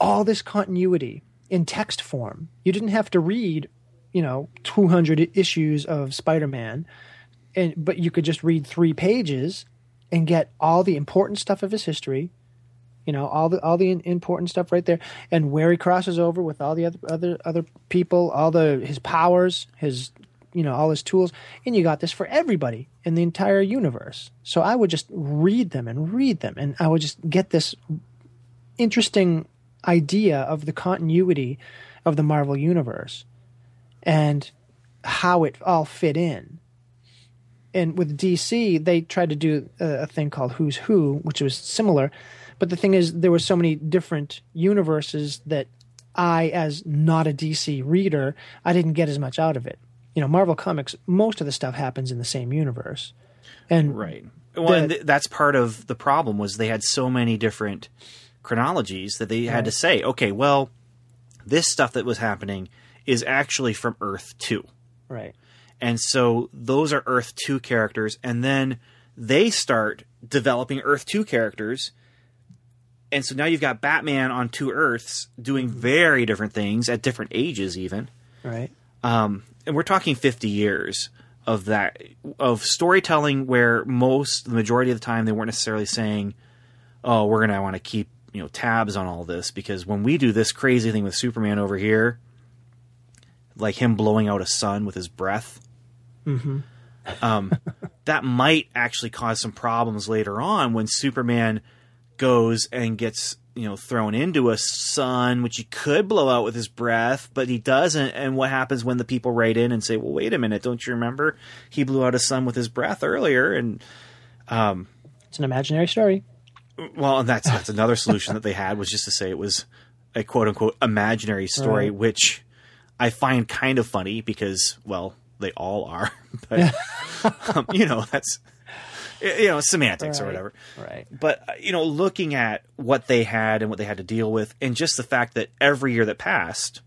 all this continuity in text form. You didn't have to read, you know, 200 issues of Spider-Man, and but you could just read 3 pages and get all the important stuff of his history, you know, all the all the important stuff right there and where he crosses over with all the other other other people, all the his powers, his you know, all his tools, and you got this for everybody in the entire universe. So I would just read them and read them and I would just get this interesting idea of the continuity of the Marvel universe and how it all fit in. And with DC, they tried to do a, a thing called Who's Who, which was similar. But the thing is, there were so many different universes that I, as not a DC reader, I didn't get as much out of it. You know, Marvel Comics, most of the stuff happens in the same universe. And Right. Well, and th- that's part of the problem was they had so many different chronologies that they had to say, okay, well, this stuff that was happening is actually from Earth 2. right. And so those are Earth 2 characters and then they start developing Earth 2 characters. And so now you've got Batman on two Earths doing very different things at different ages even. Right. um, and we're talking 50 years of that of storytelling where most the majority of the time they weren't necessarily saying oh we're going to want to keep you know tabs on all this because when we do this crazy thing with superman over here like him blowing out a sun with his breath um, that might actually cause some problems later on when superman goes and gets you know thrown into a sun which he could blow out with his breath but he doesn't and what happens when the people write in and say well wait a minute don't you remember he blew out a sun with his breath earlier and It's an imaginary story. well and that's that's another solution that they had was just to say it was a quote unquote imaginary story Right. which i find kind of funny because well they all are but um, you know that's you know semantics or whatever. Right. but uh, you know looking at what they had and what they had to deal with and just the fact that every year that passed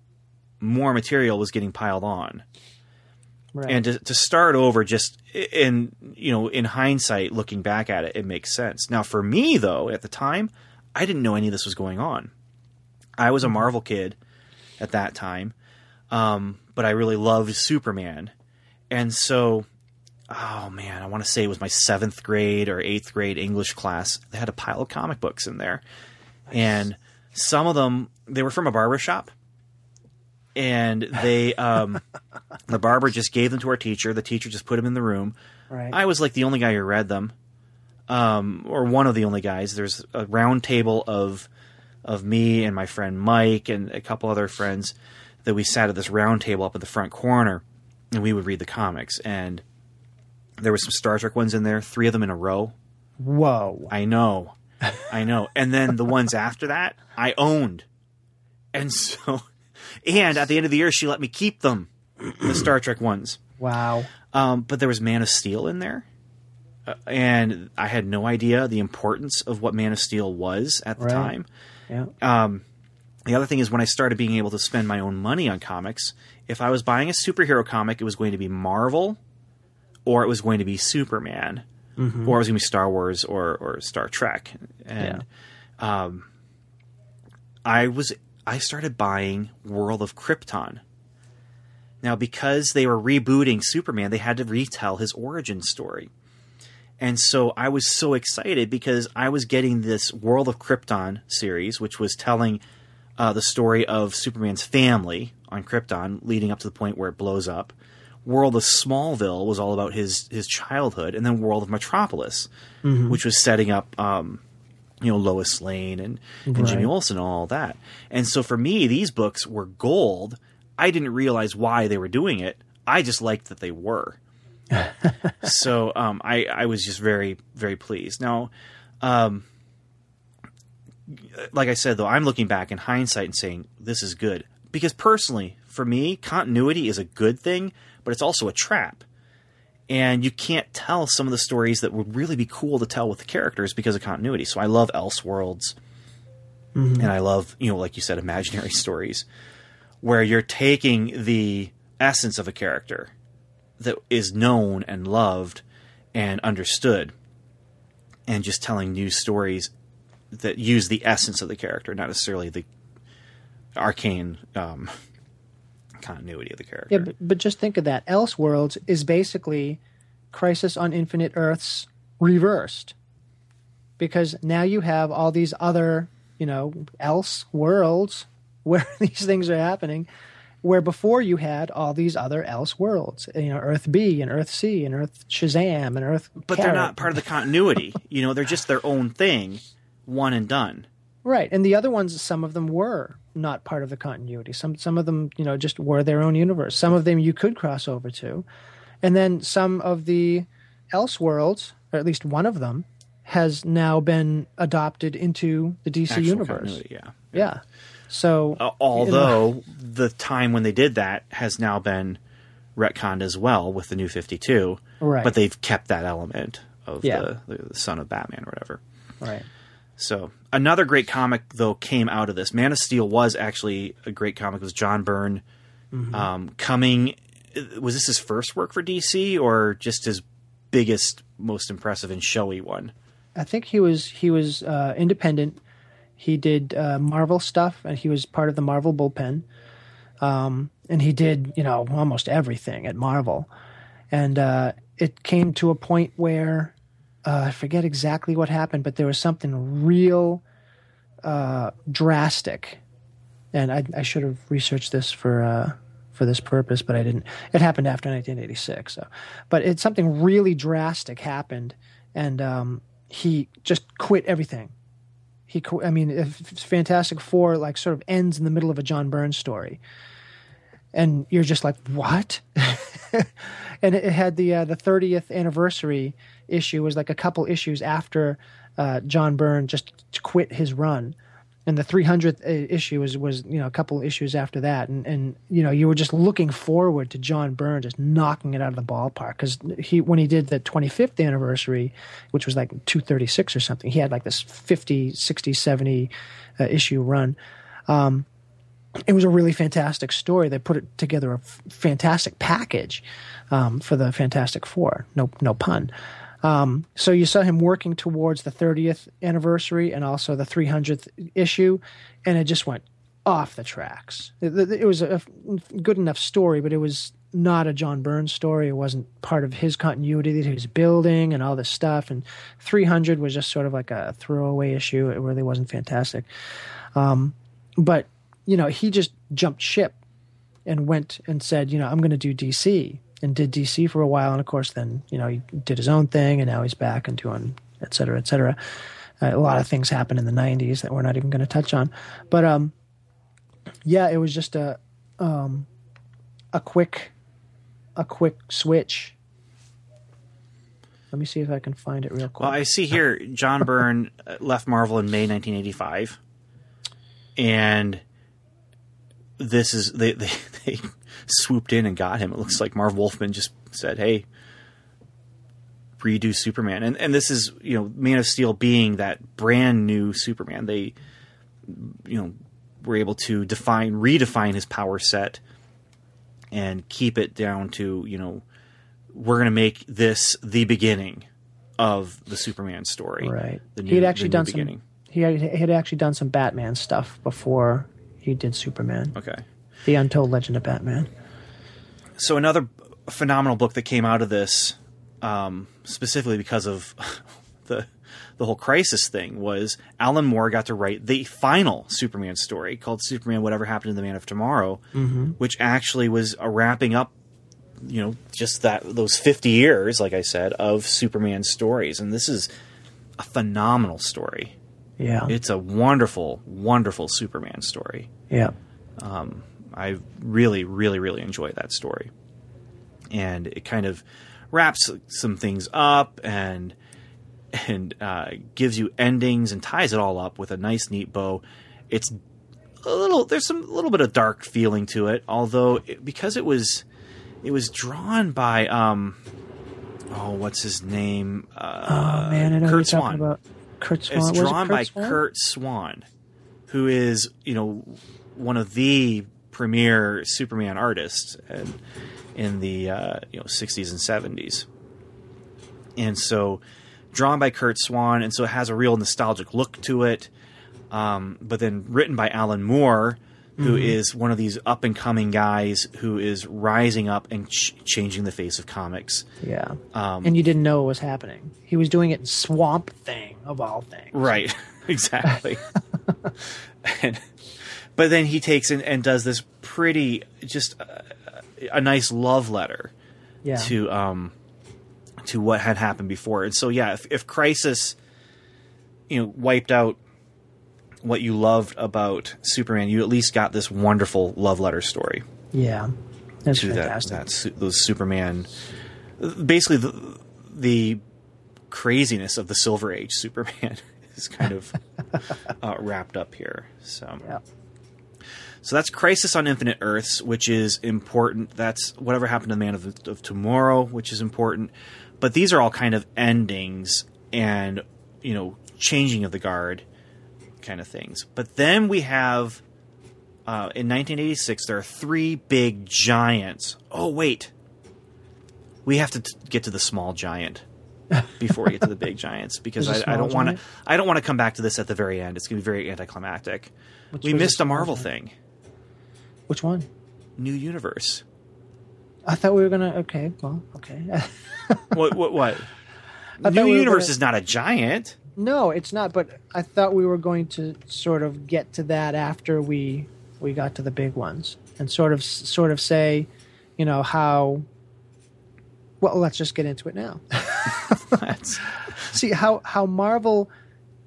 more material was getting piled on. Right. and to, to start over just in you know in hindsight looking back at it it makes sense. Now for me though at the time i didn't know any of this was going on. I was a marvel kid at that time um, but i really loved superman. And so oh man i want to say it was my seventh grade or eighth grade english class. They had a pile of comic books in there. And some of them they were from a barber shop. And they um, the barber just gave them to our teacher. The teacher just put them in the room. Right. i was like the only guy who read them um, or one of the only guys. There's a round table of of me and my friend mike and a couple other friends that we sat at this round table up in the front corner and we would read the comics. And there were some star trek ones in there three of them in a row Whoa. I know. I know. And then the ones after that, I owned. And so, and at the end of the year, she let me keep them, the Star Trek ones. Wow. Um, but there was Man of Steel in there. Uh, and I had no idea the importance of what Man of Steel was at the Right. time. Yeah. The other thing is when I started being able to spend my own money on comics, if I was buying a superhero comic, it was going to be Marvel or it was going to be Superman or it was going to be Star Wars or, or Star Trek. And um, I was I started buying World of Krypton. Now because they were rebooting Superman, they had to retell his origin story. And so I was so excited because I was getting this World of Krypton series, which was telling uh, the story of Superman's family on Krypton, leading up to the point where it blows up. World of Smallville was all about his his childhood, and then World of Metropolis, which was setting up, um, you know, Lois Lane and, and Jimmy Right. Olsen and all that. And so for me, these books were gold. I didn't realize why they were doing it. I just liked that they were so um, I, I was just very very pleased. Now, um, like I said though, I'm looking back in hindsight and saying this is good because personally, for me, continuity is a good thing, but it's also a trap. And you can't tell some of the stories that would really be cool to tell with the characters because of continuity. So I love Elseworlds, and I love you know, like you said, imaginary stories where you're taking the essence of a character that is known and loved and understood, and just telling new stories that use the essence of the character, not necessarily the arcane um, continuity of the character. Yeah, but, but just think of that. Elseworlds is basically Crisis on Infinite Earths reversed. Because now you have all these other, you know, else worlds where these things are happening, where before you had all these other else worlds, you know, Earth B and Earth C and Earth Shazam and Earth. but they're not part of the continuity. you know, they're just their own thing, one and done. Right, and the other ones, some of them were not part of the continuity. Some some of them, you know, just were their own universe. Some of them you could cross over to, and then some of the Elseworlds, or at least one of them, has now been adopted into the DC Actual universe. continuity, yeah. Yeah, so Uh, although the time when they did that has now been retconned as well with the new 52 Right. but they've kept that element of Yeah. the, the son of batman or whatever right, so another great comic though came out of this man of steel was actually a great comic it was john byrne Mm-hmm. um, coming was this his first work for dc or just his biggest most impressive and showy one I think he was he was uh, independent. He did uh, Marvel stuff, and he was part of the Marvel bullpen. Um, and he did you know almost everything at Marvel, and uh, it came to a point where uh, I forget exactly what happened, but there was something real uh, drastic, and I, I should have researched this for. Uh, for this purpose, but I didn't. It happened after 1986, so. But it's something really drastic happened, and um, he just quit everything. He, qu- I mean, Fantastic Four like sort of ends in the middle of a John Byrne story, and you're just like, what? and it, it had the uh, the 30th anniversary issue was like a couple issues after uh, John Byrne just quit his run, and the 300th issue was was you know a couple issues after that, and and you know you were just looking forward to John Byrne just knocking it out of the ballpark because he when he did the 25th anniversary, which was like 236 or something, he had like this 50, 60, 70 uh, issue run it was a really fantastic story. They put it together a f- fantastic package um, for the Fantastic Four. No, no pun. Um, so you saw him working towards the 30th anniversary and also the 300th issue, and it just went off the tracks. It, it was a good enough story, but it was not a John Byrne's story. It wasn't part of his continuity that he was building and all this stuff. And 300 was just sort of like a throwaway issue. It really wasn't fantastic. Um, but you know, he just jumped ship and went and said, you know, I'm going to do DC and did DC for a while. And of course, then, you know, he did his own thing and now he's back and doing et cetera, et cetera. Uh, a lot of things happened in the 90s that we're not even going to touch on. But, um, yeah, it was just a, um, a quick, a quick switch. Let me see if I can find it real quick. Well, I see here John Byrne uh, left Marvel in May 1985, and this is they, they they swooped in and got him. It looks like Marv Wolfman just said, "Hey, redo Superman," and and this is you know Man of Steel being that brand new Superman. They you know were able to define redefine his power set and keep it down to you know we're going to make this the beginning of the Superman story. Right. The he had actually new done beginning. some. He had, he had actually done some Batman stuff before he did Superman. Okay. The Untold Legend of Batman. So another phenomenal book that came out of this, um, specifically because of the the whole crisis thing, was Alan Moore got to write the final Superman story called Superman: Whatever Happened to the Man of Tomorrow, which actually was a wrapping up. You know, just that those fifty years, like I said, of Superman stories, and this is a phenomenal story. Yeah. It's a wonderful, wonderful Superman story. yeah. I really, really, really enjoy that story. And it kind of wraps some things up and and uh, gives you endings and ties it all up with a nice, neat bow. It's a little there's some a little bit of dark feeling to it, although it, because it was it was drawn by um oh what's his name uh, Oh man, I know Curt Swan. talking about. Curt Swan. It's Was it drawn by Swan? Curt Swan, who is you know one of the premier Superman artists and in the uh, you know 60s and 70s. And so drawn by Curt Swan and so it has a real nostalgic look to it. Um, but then written by Alan Moore, who is one of these up and coming guys who is rising up and ch- changing the face of comics. Yeah. Um, and you didn't know what was happening. He was doing it in Swamp Thing, of all things. Right, exactly. and, but then he takes and, and does this pretty, just a, a nice love letter Yeah. to um to what had happened before. And so yeah, if, if Crisis, you know, wiped out what you loved about Superman, you at least got this wonderful love letter story yeah. That's that, fantastic. that su- those Superman, basically the the craziness of the Silver Age Superman is kind of uh, wrapped up here. So yeah. So that's Crisis on Infinite Earths, which is important. That's whatever happened to the Man of, of Tomorrow, which is important. But these are all kind of endings and you know changing of the guard kind of things. But then we have uh, in 1986 there are three big giants. Oh wait, we have to t- get to the small giant before we get to the big giants because I, I don't want to. I don't want to come back to this at the very end. It's going to be very anticlimactic. Which we missed a Marvel giant? thing. Which one? New universe. I thought we were gonna. Okay, well, okay. What? What? What? thought New we universe gonna- is not a giant. no, it's not. But I thought we were going to sort of get to that after we we got to the big ones, and sort of sort of say, you know how. Well, let's just get into it now. See how how Marvel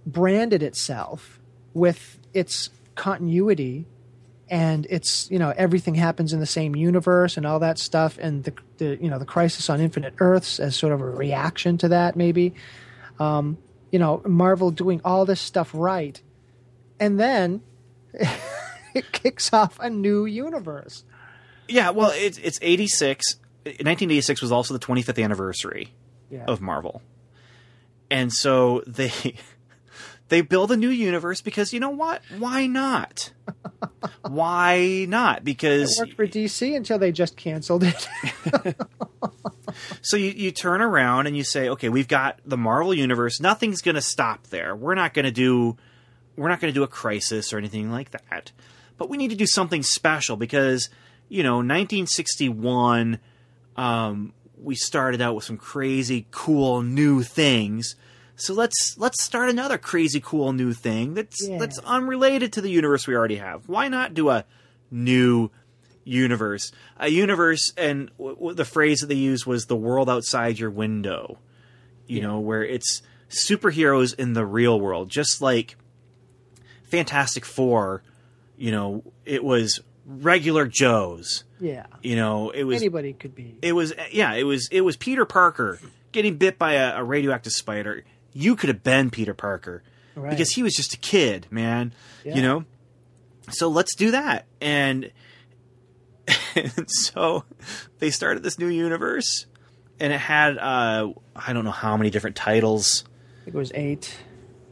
branded itself with its continuity and it's you know everything happens in the same universe and all that stuff and the, the you know the crisis on infinite earths as sort of a reaction to that maybe um, you know marvel doing all this stuff right and then it kicks off a new universe yeah. Well, it's it's eighty six. 1986 was also the 25th anniversary yeah of Marvel, and so they they build a new universe because you know what? Why not? Why not? it Because worked for dc until they just canceled it so you, you turn around and you say, okay, we've got the Marvel universe. Nothing's going to stop there. We're not going to do we're not going to do a crisis or anything like that. But we need to do something special because you know, 1961 um, we started out with some crazy cool new things. So let's let's start another crazy cool new thing that's Yeah. that's unrelated to the universe we already have. Why not do a new universe? A universe, and w- w- the phrase that they used was the world outside your window. You know, where it's superheroes in the real world, just like Fantastic Four. You know, it was regular Joes. yeah You know, it was anybody could be it was yeah, it was it was Peter Parker getting bit by a, a radioactive spider. You could have been Peter Parker Right. because he was just a kid, man. Yeah. You know. So let's do that, and, and so they started this new universe, and it had uh, I don't know how many different titles. I think it was eight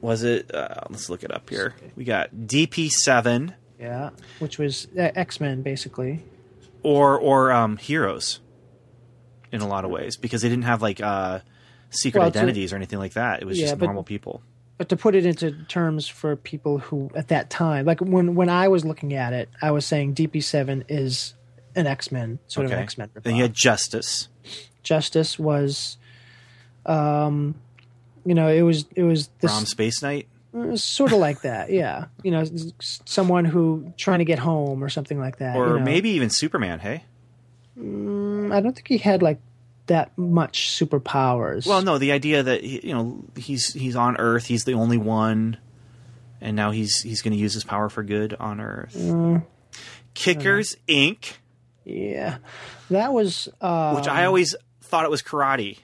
Was it? Uh, let's look it up here. We got DP seven yeah which was uh, x-men basically or or um, Heroes. In a lot of ways, because they didn't have like uh, secret Well, to- identities or anything like that. It was Yeah, just but- normal people. but to put it into terms for people who at that time like when when i was looking at it i was saying dp7 is an x-men sort of an x-men Then you had Justice. justice was um you know it was it was this Rom Space Knight. sort of like that yeah you know someone who trying to get home or something like that Or you know. maybe even Superman, hey? i don't think he had like that much superpowers Well, no, the idea that you know he's he's on Earth, he's the only one, and now he's he's going to use his power for good on Earth. Mm. Kickers Inc., yeah that was uh which I always thought it was karate.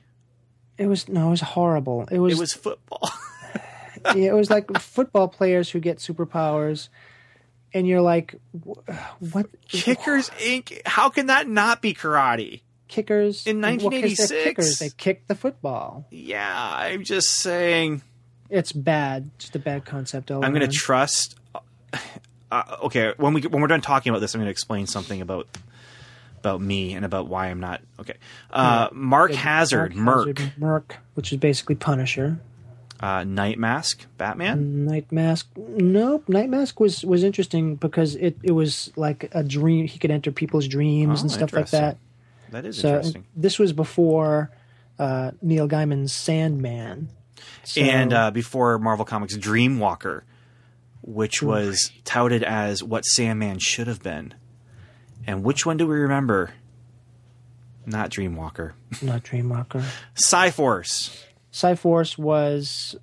it was no it was horrible it was It was football. yeah, it was like football players who get superpowers, and you're like, what? Kickers Inc. How can that not be karate? Kickers In Well, 'cause they're 1986? kickers. They kick the football. Yeah, I'm just saying. It's bad. Just a bad concept. All I'm going to trust. uh, okay, when we when we're done talking about this, I'm going to explain something about about me and about why I'm not okay. Uh, Mark Hazzard, Merc, Hazzard, Merc, which is basically Punisher. uh, Night Mask, Batman. Night Mask. Nope. Night Mask was was interesting because it it was like a dream. He could enter people's dreams Oh, and stuff like that. That is So interesting. this was before uh, Neil Gaiman's Sandman. So- and uh, before Marvel Comics Dreamwalker, which was touted as what Sandman should have been. And which one do we remember? Not Dreamwalker. not Dreamwalker. Psi-Force. Psi-Force was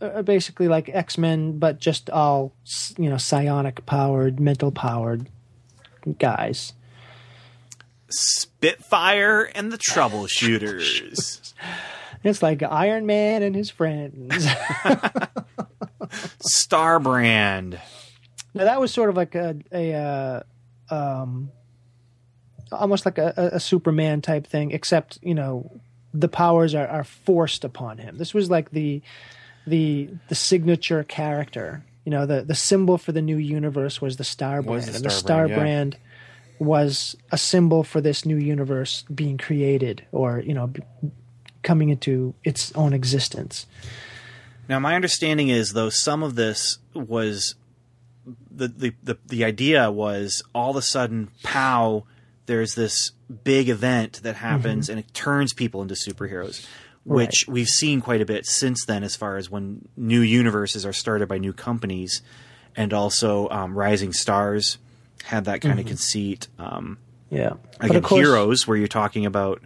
uh, basically like X Men, but just all you know psionic powered, mental powered guys. Spitfire and the Troubleshooters. It's like Iron Man and his friends. Starbrand. now that was sort of like a, a uh, um, almost like a, a- a Superman type thing, except you know the powers are, are forced upon him. This was like the the the signature character. You know, the the symbol for the new universe was the star brand, Was the and the star star brand, yeah. Was a symbol for this new universe being created, or you know, b- coming into its own existence. Now, my understanding is, though, some of this was the the the, the idea was all of a sudden, pow, there's this big event that happens and it turns people into superheroes, which we've seen quite a bit since then, as far as when new universes are started by new companies, and also um, Rising Stars had that kind of conceit. Um, Yeah, but again, of course, Heroes, where you're talking about,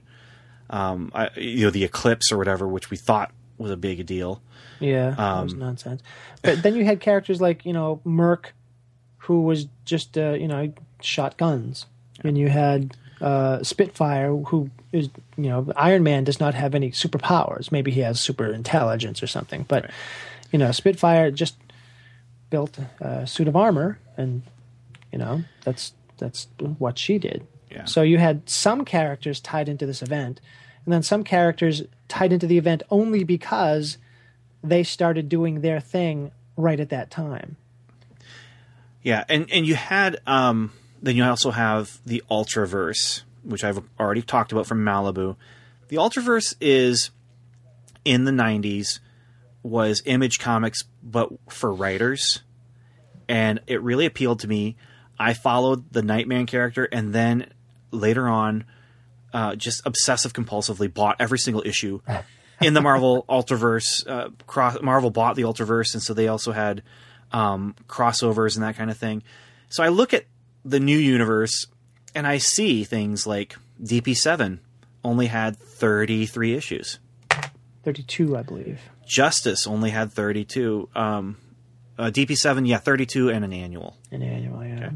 um, I, you know, the eclipse or whatever, which we thought was a big deal. Yeah, Um, was nonsense. But then you had characters like you know Merc, who was just uh, you know shot guns, and you had uh, Spitfire, who is you know Iron Man does not have any superpowers. Maybe he has super intelligence or something, but you know Spitfire just built a suit of armor, and you know that's that's what she did. Yeah. So you had some characters tied into this event, and then some characters tied into the event only because they started doing their thing right at that time. Yeah, and and you had um then you also have the Ultraverse, which I've already talked about from Malibu. The Ultraverse is in the 90s was Image Comics but for writers and it really appealed to me. I followed the Nightman character and then later on uh, just obsessive compulsively bought every single issue in the Marvel Ultraverse. Uh, cross, Marvel bought the Ultraverse, and so they also had um, crossovers and that kind of thing. So I look at the new universe and I see things like DP7 only had 33 issues. 32, I believe. Justice only had 32. Um, uh, DP7, yeah, 32 and an annual. An annual, yeah.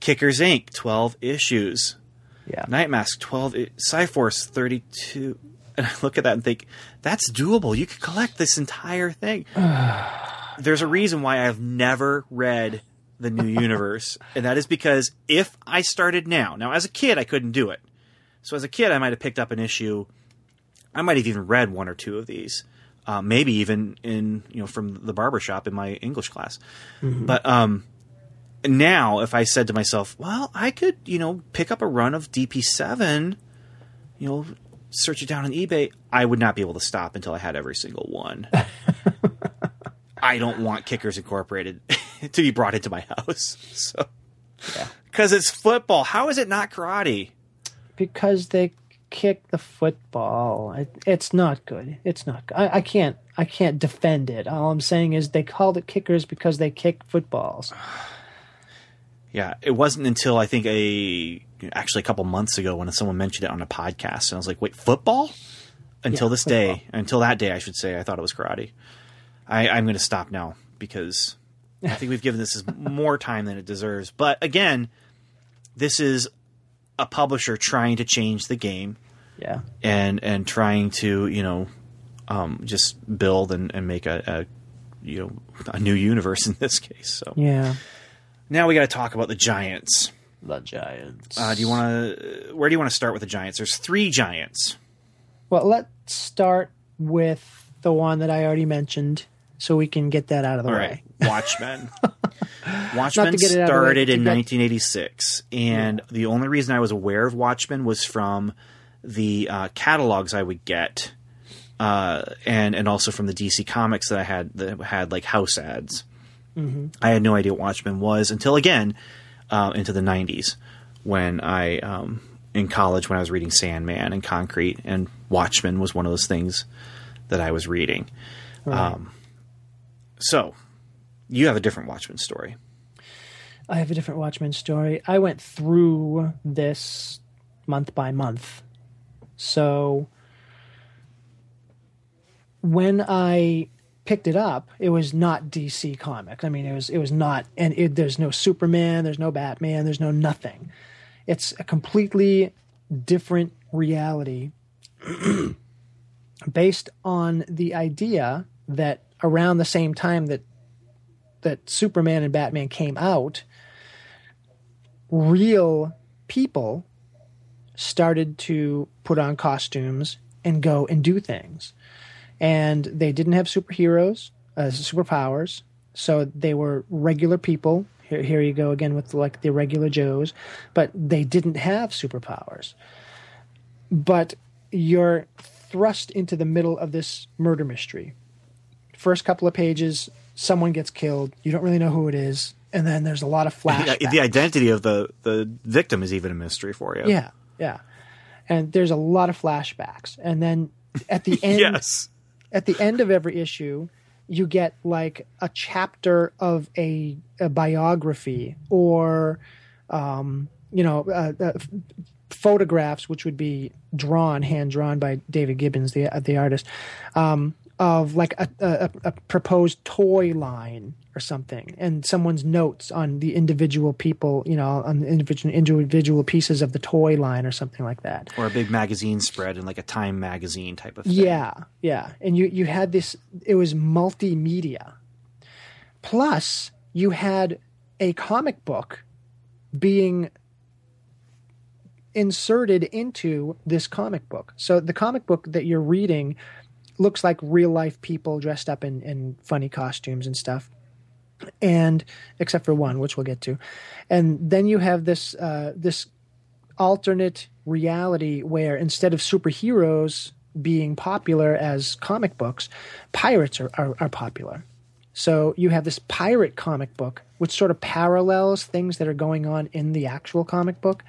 Kickers Inc., 12 issues. Yeah. Night Mask 12, i- Psi-Force 32. And I look at that and think, that's doable. You could collect this entire thing. There's a reason why I've never read the new universe, and that is because if I started now, now as a kid, I couldn't do it. So as a kid, I might have picked up an issue. I might have even read one or two of these, uh, maybe even in you know from the barber shop in my English class. But um, now if I said to myself, well, I could, you know, pick up a run of DP7, you know, search it down on eBay, I would not be able to stop until I had every single one. I don't want Kickers Incorporated to be brought into my house. So, because it's football. How is it not karate? Because they kick the football. It, it's not good. It's not good. I, I can't I can't defend it. All I'm saying is they called it kickers because they kick footballs. Yeah, it wasn't until I think a actually a couple months ago when someone mentioned it on a podcast, and I was like, "Wait, football?" Until Yeah, this day, until that day, I should say, I thought it was karate. I, I'm going to stop now because I think we've given this more time than it deserves. But again, this is a publisher trying to change the game Yeah. and and trying to you know um, just build and, and make a, a you know a new universe in this case. So Yeah. now we got to talk about the Giants. The Giants. Uh, do you want to? Where do you want to start with the Giants? There's three Giants. Well, let's start with the one that I already mentioned so we can get that out of the All way. right, Watchmen. Watchmen get it out of the way, started in 1986, and the only reason I was aware of Watchmen was from the uh, catalogs I would get, uh, and and also from the DC comics that I had that had like house ads. Mm-hmm. I had no idea what Watchmen was until again uh, into the 90s when I um, in college when I was reading Sandman and Concrete, and Watchmen was one of those things that I was reading. Um, so you have a different Watchmen story. I have a different Watchmen story. I went through this month by month. So when I picked it up, it was not DC Comics. I mean, it was it was not, and it, there's no Superman, there's no Batman, there's no nothing. It's a completely different reality based on the idea that around the same time that that Superman and Batman came out, real people started to put on costumes and go and do things. And they didn't have superheroes, uh, superpowers, so they were regular people. Here, here you go again with like the regular Joes, but they didn't have superpowers. But you're thrust into the middle of this murder mystery. First couple of pages, someone gets killed. You don't really know who it is, and then there's a lot of flashbacks. The, the identity of the the victim is even a mystery for you. Yeah, yeah. And there's a lot of flashbacks. And then at the end Yes. at the end of every issue, you get like a chapter of a, a biography or um, you know, uh, uh, photographs which would be drawn, hand drawn by David Gibbons, the the artist, um, of like a, a, a proposed toy line or something, and someone's notes on the individual people, you know, on the individual individual pieces of the toy line or something like that. Or a big magazine spread in like a Time magazine type of thing. Yeah, yeah. And you you had this it was multimedia. Plus, you had a comic book being inserted into this comic book. So the comic book that you're reading looks like real life people dressed up in, in funny costumes and stuff. And except for one, which we'll get to. And then you have this uh, this alternate reality where instead of superheroes being popular as comic books, pirates are, are, are popular. So you have this pirate comic book, which sort of parallels things that are going on in the actual comic book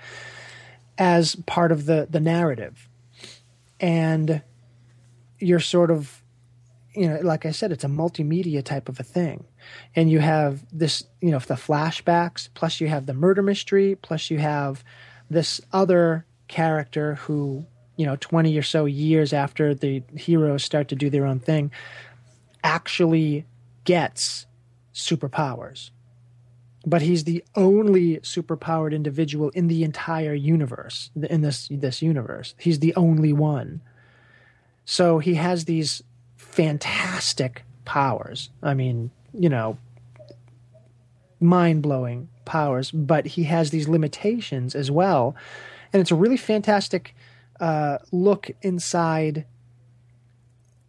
as part of the, the narrative. And you're sort of, you know, like I said, it's a multimedia type of a thing. And you have this, you know, the flashbacks, plus you have the murder mystery, plus you have this other character who, you know, 20 or so years after the heroes start to do their own thing, actually gets superpowers. But he's the only superpowered individual in the entire universe, in this this universe. He's the only one. So he has these fantastic powers. I mean, you know, mind blowing powers, but he has these limitations as well. And it's a really fantastic uh, look inside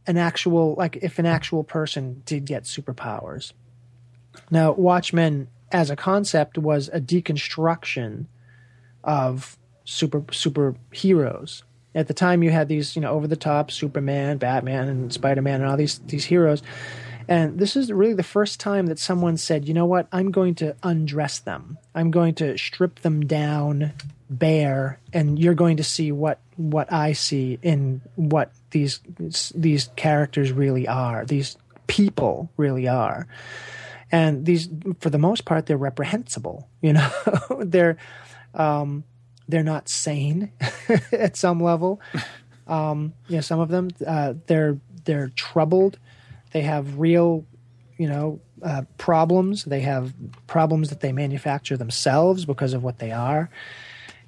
an actual, like if an actual person did get superpowers. Now, Watchmen as a concept was a deconstruction of super superheroes. At the time, you had these, you know, over the top Superman, Batman, and Spider Man, and all these these heroes. And this is really the first time that someone said, you know what, I'm going to undress them. I'm going to strip them down bare, and you're going to see what what I see in what these these characters really are. These people really are and these for the most part they're reprehensible you know they're um they're not sane at some level. Um you know some of them uh they're they're troubled. They have real you know uh, problems. They have problems that they manufacture themselves because of what they are.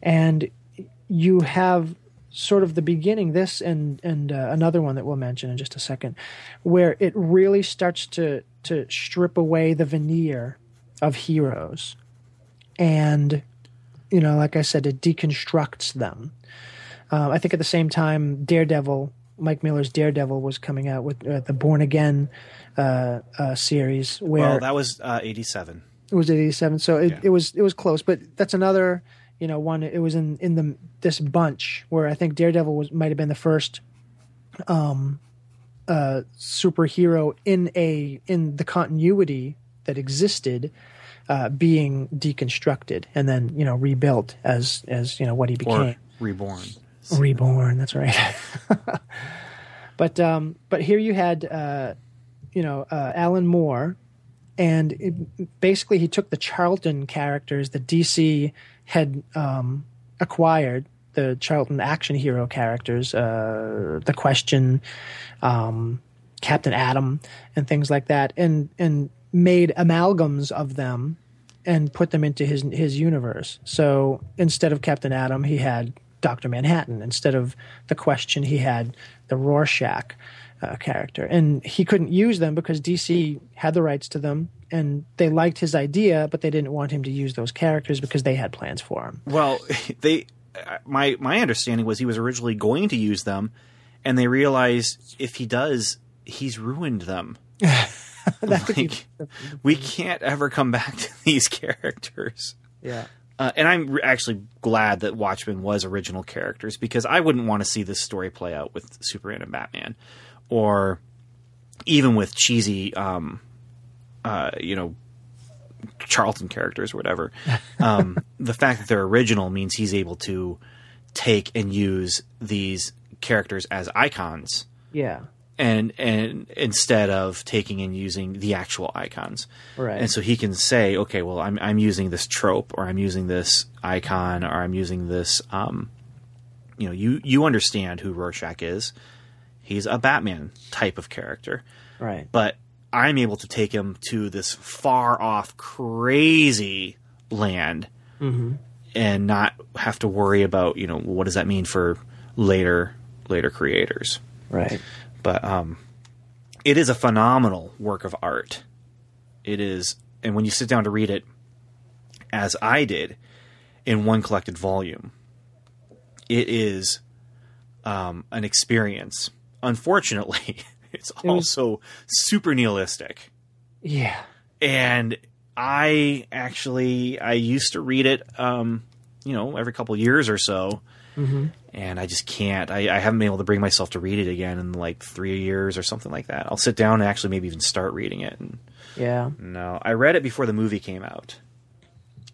And you have sort of the beginning this and and uh, another one that we'll mention in just a second where it really starts to to strip away the veneer of heroes. And you know like i said it deconstructs them uh, i think at the same time daredevil mike miller's daredevil was coming out with uh, the born again uh, uh, series where Well, that was uh, 87. It was eighty seven. So it, Yeah. it was it was close, but that's another you know one. It was in in the this bunch where I think Daredevil was might have been the first um uh superhero in a in the continuity that existed uh being deconstructed and then you know rebuilt as as you know what he became or reborn. reborn that's right but um but here you had uh you know uh alan moore and it, basically he took the charlton characters that dc had um acquired the charlton action hero characters uh the question um captain atom and things like that and and made amalgams of them and put them into his his universe. So instead of Captain Atom, he had Doctor Manhattan. Instead of the Question, he had the Rorschach uh, character, and he couldn't use them because DC had the rights to them, and they liked his idea, but they didn't want him to use those characters because they had plans for him. Well, they uh, my my understanding was he was originally going to use them, and they realized if he does, he's ruined them. Like, we can't ever come back to these characters. yeah. Uh, and I'm actually glad that Watchmen was original characters because I wouldn't want to see this story play out with Superman and Batman, or even with cheesy, um, uh, you know, Charlton characters or whatever. Um, the fact that they're original means he's able to take and use these characters as icons Yeah. And and instead of taking and using the actual icons. Right. And so he can say, okay, well, I'm I'm using this trope, or I'm using this icon, or I'm using this. Um, you know, you you understand who Rorschach is. He's a Batman type of character, Right. but I'm able to take him to this far off, crazy land, and not have to worry about you know what does that mean for later later creators Right. But um, it is a phenomenal work of art. It is, and when you sit down to read it, as I did, in one collected volume, it is um, an experience. Unfortunately, it's was- also super nihilistic, Yeah. and I actually I used to read it, um, you know, every couple years or so and I just can't. I, I haven't been able to bring myself to read it again in like three years or something like that. I'll sit down and actually maybe even start reading it. And Yeah. no, I read it before the movie came out,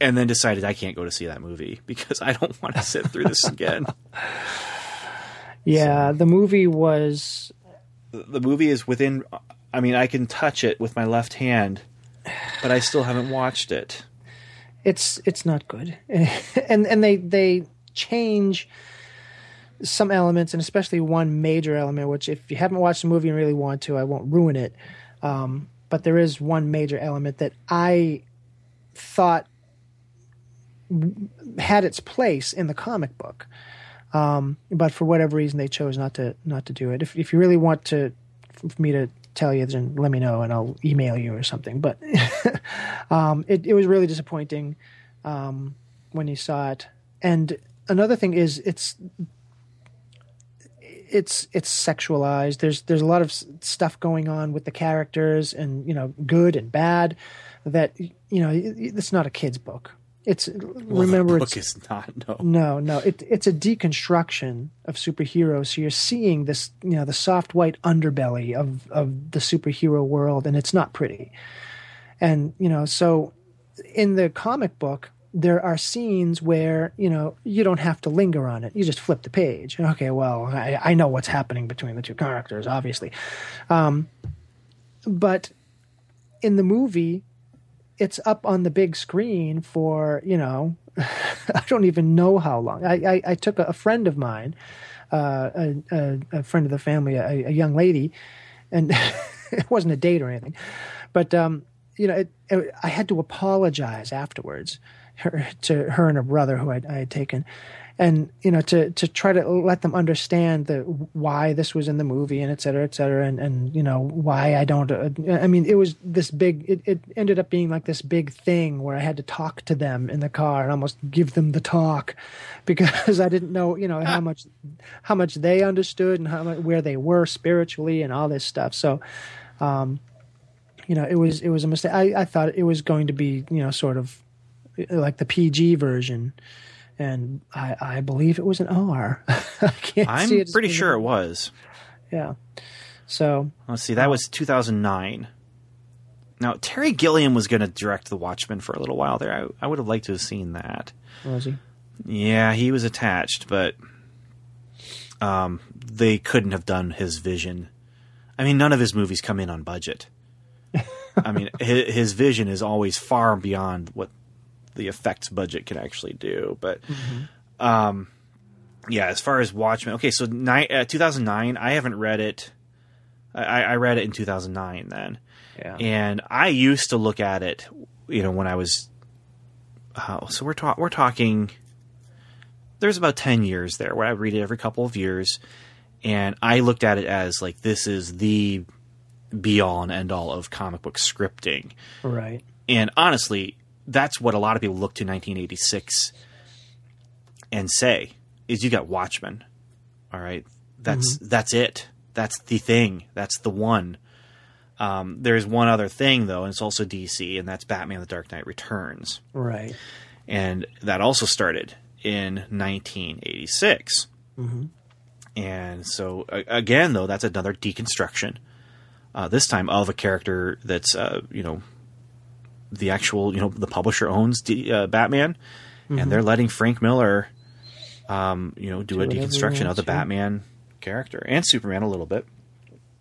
and then decided I can't go to see that movie because I don't want to sit through this again. Yeah. The movie was the movie is within. I mean, I can touch it with my left hand, but I still haven't watched it. it's it's not good and and they they change some elements and especially one major element which if you haven't watched the movie and really want to i won't ruin it. Um, but there is one major element that i thought had its place in the comic book. Um, but for whatever reason they chose not to not to do it. If, if you really want to for me to tell you then let me know and i'll email you or something. But um, it, it was really disappointing um, when you saw it. And another thing is it's it's it's sexualized. There's there's a lot of stuff going on with the characters, and you know, good and bad. That you know, it's not a kid's book. It's remember the it's book is not no. no, no. It, it's a deconstruction of superheroes. So you're seeing this, you know, the soft white underbelly of, of the superhero world, and it's not pretty. And, you know, so in the comic book, there are scenes where, you know, you don't have to linger on it. You just flip the page. Okay, well, I, I know what's happening between the two characters, obviously. Um, but in the movie, it's up on the big screen for you know I don't even know how long. I I, I took a, a friend of mine, uh, a, a, a friend of the family, a, young lady, and it wasn't a date or anything, but um, you know, it, it, I had to apologize afterwards her, to her and her brother who I, I had taken. And you know to to try to let them understand the why this was in the movie and et cetera, et cetera, and and you know why I don't. Uh, I mean, it was this big. It, it ended up being like this big thing where I had to talk to them in the car and almost give them the talk because I didn't know you know how much how much they understood and how much, where they were spiritually and all this stuff. So, um, you know, it was it was a mistake. I, I thought it was going to be you know sort of like the PG version, and I I believe it was an R. I can't I'm see it pretty sure it was. Yeah. So Let's see, that was 2009. Now Terry Gilliam was going to direct The Watchmen for a little while there. I, I would have liked to have seen that. was he? Yeah, he was attached, but um, they couldn't have done his vision. I mean, none of his movies come in on budget. I mean, his, his vision is always far beyond what the effects budget can actually do. But, um, yeah, as far as Watchmen, okay, so ni- uh, 2009, I haven't read it. I, I read it in 2009 then. Yeah. And I used to look at it, you know, when I was. Uh, so we're ta- we're talking. There's about ten years there where I read it every couple of years, and I looked at it as like this is the be all and end all of comic book scripting. Right. And honestly, that's what a lot of people look to 1986 and say is you got Watchmen. All right. That's that's it. That's the thing. That's the one. Um, there's one other thing though, and it's also DC, and that's Batman: The Dark Knight Returns, Right. and that also started in 1986. And so again, though, that's another deconstruction. Uh, this time of a character that's uh, you know the actual you know the publisher owns D, uh, Batman, and they're letting Frank Miller um, you know do, a deconstruction of the yeah. Batman character and Superman a little bit.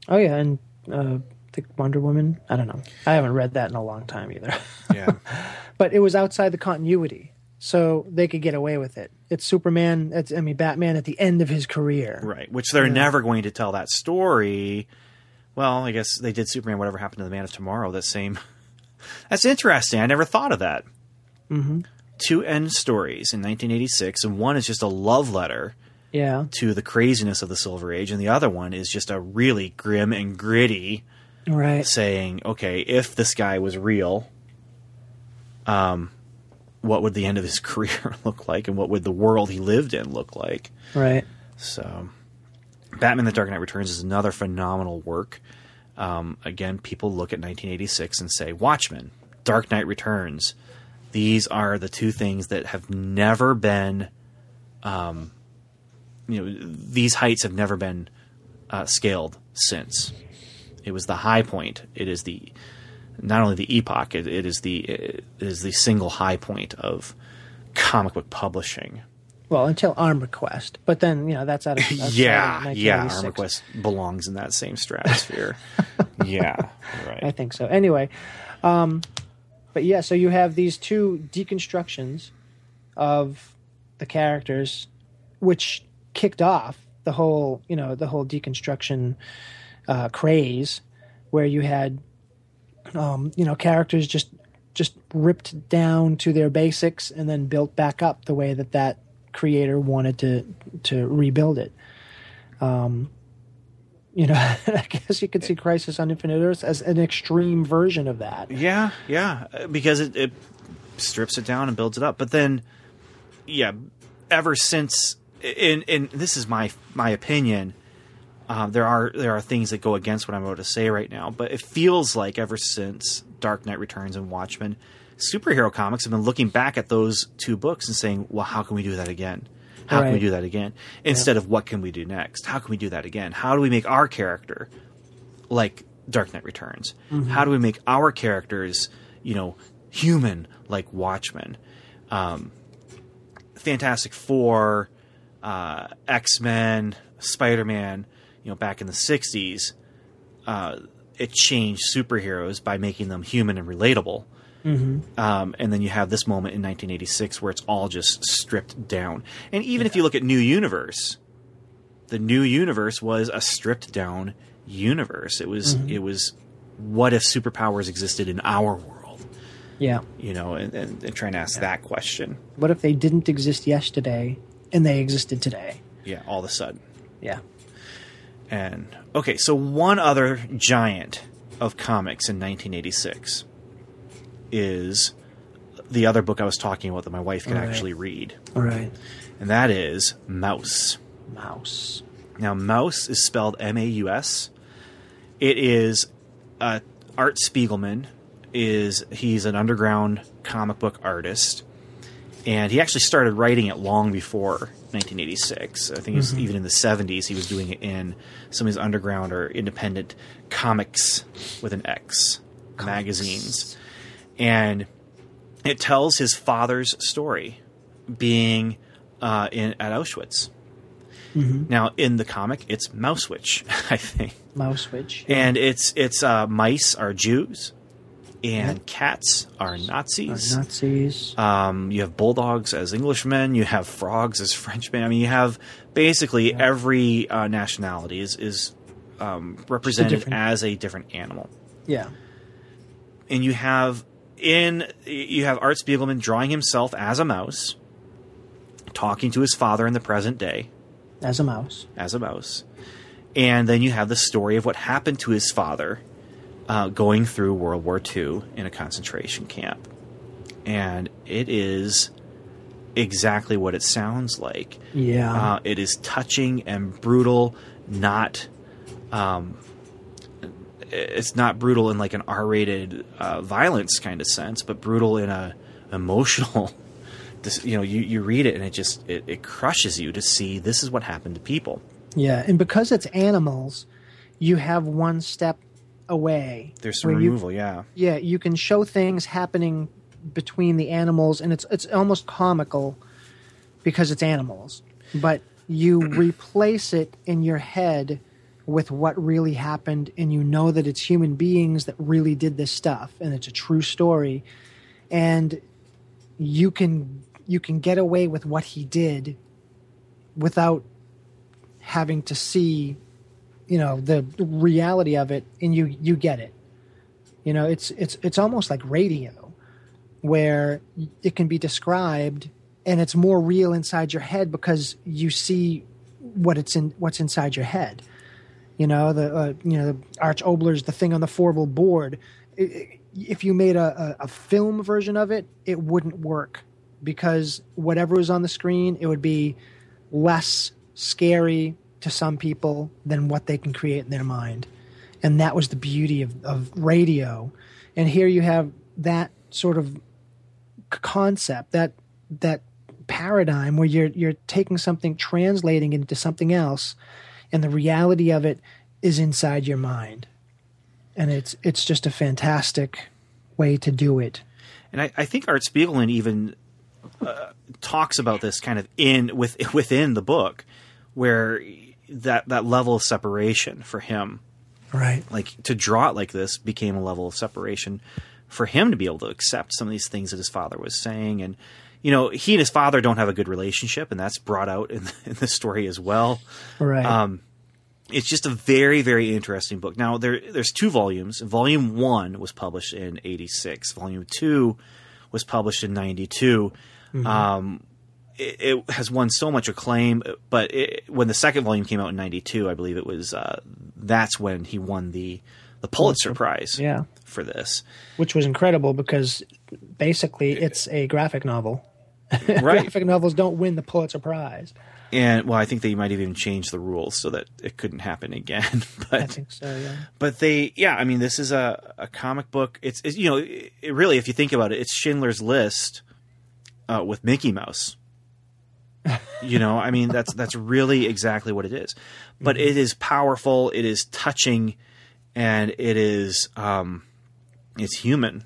Oh yeah, and uh, the Wonder Woman. I don't know. I haven't read that in a long time either. Yeah, but it was outside the continuity, so they could get away with it. It's Superman. It's I mean Batman at the end of his career. right. Which they're never going to tell that story. Well, I guess they did Superman. Whatever happened to the Man of Tomorrow? That same. That's interesting. I never thought of that. Mm-hmm. Two end stories in 1986, and one is just a love letter Yeah. to the craziness of the Silver Age, and the other one is just a really grim and gritty Right. saying, okay, if this guy was real, um, what would the end of his career look like, and what would the world he lived in look like? Right. So, Batman: The Dark Knight Returns is another phenomenal work. Um, again, people look at 1986 and say, Watchmen, Dark Knight Returns. These are the two things that have never been, um, you know, these heights have never been uh, scaled since. It was the high point. It is the not only the epoch. It, it is the it is the single high point of comic book publishing. Well, until Armor Quest, but then you know that's out of of Yeah, yeah. 1986. Armor Quest belongs in that same stratosphere. yeah, Right. I think so. Anyway, um, but yeah, so you have these two deconstructions of the characters, which kicked off the whole, you know, the whole deconstruction uh, craze, where you had, um, you know, characters just just ripped down to their basics and then built back up the way that that creator wanted to to rebuild it. Um, you know, I guess you could see Crisis on Infinite Earths as an extreme version of that. Yeah, yeah. uh, Because it, it strips it down and builds it up. But then, yeah, ever since, and in this is my my opinion. Um, there are there are things that go against what I'm about to say right now, but it feels like ever since Dark Knight Returns and Watchmen, superhero comics have been looking back at those two books and saying, "Well, how can we do that again? How can we do that again?" Instead of "What can we do next? How can we do that again? How do we make our character like Dark Knight Returns? How do we make our characters, you know, human like Watchmen? Um, Fantastic Four, uh, X Men, Spider Man, you know, back in the '60s, uh, it changed superheroes by making them human and relatable. Um, and then you have this moment in 1986 where it's all just stripped down. And even if you look at New Universe, the New Universe was a stripped down universe. It was it was what if superpowers existed in our world? Yeah. You know, and, and, and trying to ask that question. What if they didn't exist yesterday and they existed today? Yeah, all of a sudden. Yeah. And okay, so one other giant of comics in 1986 is the other book I was talking about that my wife can Right. actually read, All right. and that is Maus. Maus. Now, Maus is spelled M A U S. It is a Art Spiegelman is he's an underground comic book artist, and he actually started writing it long before 1986. I think it was mm-hmm. even in the 70s. He was doing it in some of his underground or independent comics with an X magazines, and it tells his father's story being uh, in at Auschwitz. Now, in the comic, it's Mauschwitz, I think Mouse switch. and it's it's uh, mice are Jews, and cats are Nazis. Nazis. Um, you have bulldogs as Englishmen. You have frogs as Frenchmen. I mean, you have basically every uh, nationality is is um, represented different- as a different animal, yeah. and you have in you have Art Spiegelman drawing himself as a mouse, talking to his father in the present day As a mouse. as a mouse. And then you have the story of what happened to his father uh, going through World War II in a concentration camp. And it is exactly what it sounds like. Yeah. Uh, it is touching and brutal, not. Um, it's not brutal in like an R-rated uh, violence kind of sense, but brutal in a emotional. This, you know, you, you read it and it just it, it crushes you to see this is what happened to people. Yeah, and because it's animals, you have one step away. There's some where you- removal, yeah. yeah, you can show things happening between the animals, and it's it's almost comical because it's animals. But you replace it in your head with what really happened, and you know that it's human beings that really did this stuff, and it's a true story, and you can you can get away with what he did without having to see you know the reality of it and you you get it. You know it's it's it's almost like radio where it can be described and it's more real inside your head because you see what it's in what's inside your head you know the uh, you know the arch oboler's the thing on the fourble board. I- I- if you made a, a, a film version of it it wouldn't work because whatever was on the screen it would be less scary to some people than what they can create in their mind. And that was the beauty of, of radio. And here you have that sort of concept that that paradigm where you're you're taking something translating it into something else and the reality of it is inside your mind. And it's it's just a fantastic way to do it. And I, I think Art Spiegelman even uh, talks about this kind of in with within the book, where that that level of separation for him, right. like to draw it like this, became a level of separation for him to be able to accept some of these things that his father was saying, and you know he and his father don't have a good relationship, and that's brought out in, in the story as well. right Um, it's just a very very interesting book. Now there there's two volumes. Volume one was published in '86. Volume two was published in '92. Um, it, it has won so much acclaim, but it, when the second volume came out in '92, I believe it was uh, that's when he won the the Pulitzer Prize yeah for this. which was incredible because basically it's a graphic novel Right. graphic novels don't win the pulitzer prize. And well, I think they might have even changed the rules so that it couldn't happen again. but i think so yeah. but they yeah i mean this is a, a comic book. It's, it's you know it, it really if you think about it it's schindler's list uh, with mickey mouse. You know i mean that's that's really exactly what it is. But it is powerful it is touching and it is um it's human.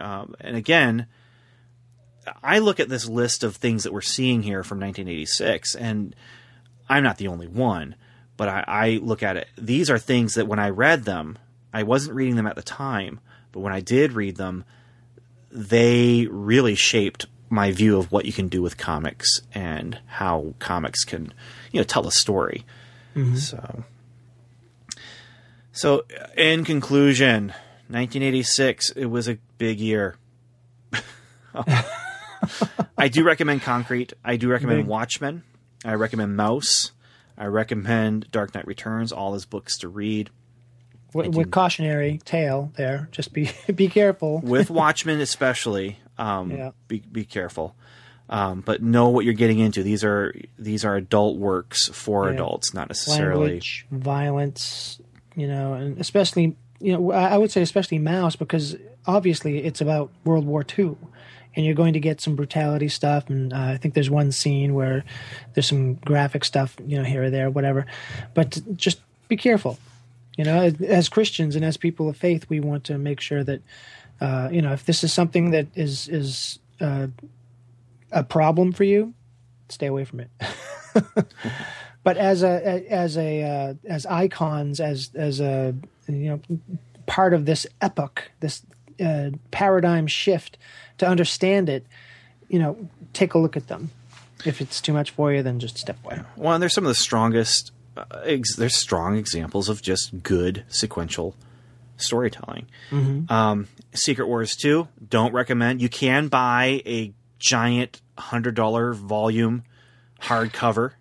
Um, and again i look at this list of things that we're seeing here from 1986 and I'm not the only one, but I, I look at it. These are things that when I read them, I wasn't reading them at the time, but when I did read them, they really shaped my view of what you can do with comics and how comics can, you know, tell a story. Mm-hmm. So, so in conclusion, 1986, it was a big year. I do recommend Concrete. I do recommend Big. Watchmen. I recommend Maus. I recommend Dark Knight Returns, all his books to read. with, with cautionary tale there just be be careful With Watchmen, especially, um, Yeah. be be careful. Um, but know what you're getting into. These are these are adult works for Yeah. adults, not necessarily. language violence you know and especially you know, I I would say especially Maus because obviously it's about World War II, and you're going to get some brutality stuff. And uh, I think there's one scene where there's some graphic stuff, you know, here or there, whatever. But just be careful. You know, as- Christians and as people of faith, we want to make sure that, uh, you know, if this is something that is is uh, a problem for you, stay away from it. but as a as a uh, as icons, as as a you know part of this epoch, this uh, paradigm shift, to understand it, you know, take a look at them. If it's too much for you, then just step away. Well, and there's some of the strongest. Uh, ex- there's strong examples of just good sequential storytelling. Um, Secret Wars two. Don't recommend. You can buy a giant hundred dollar volume hardcover.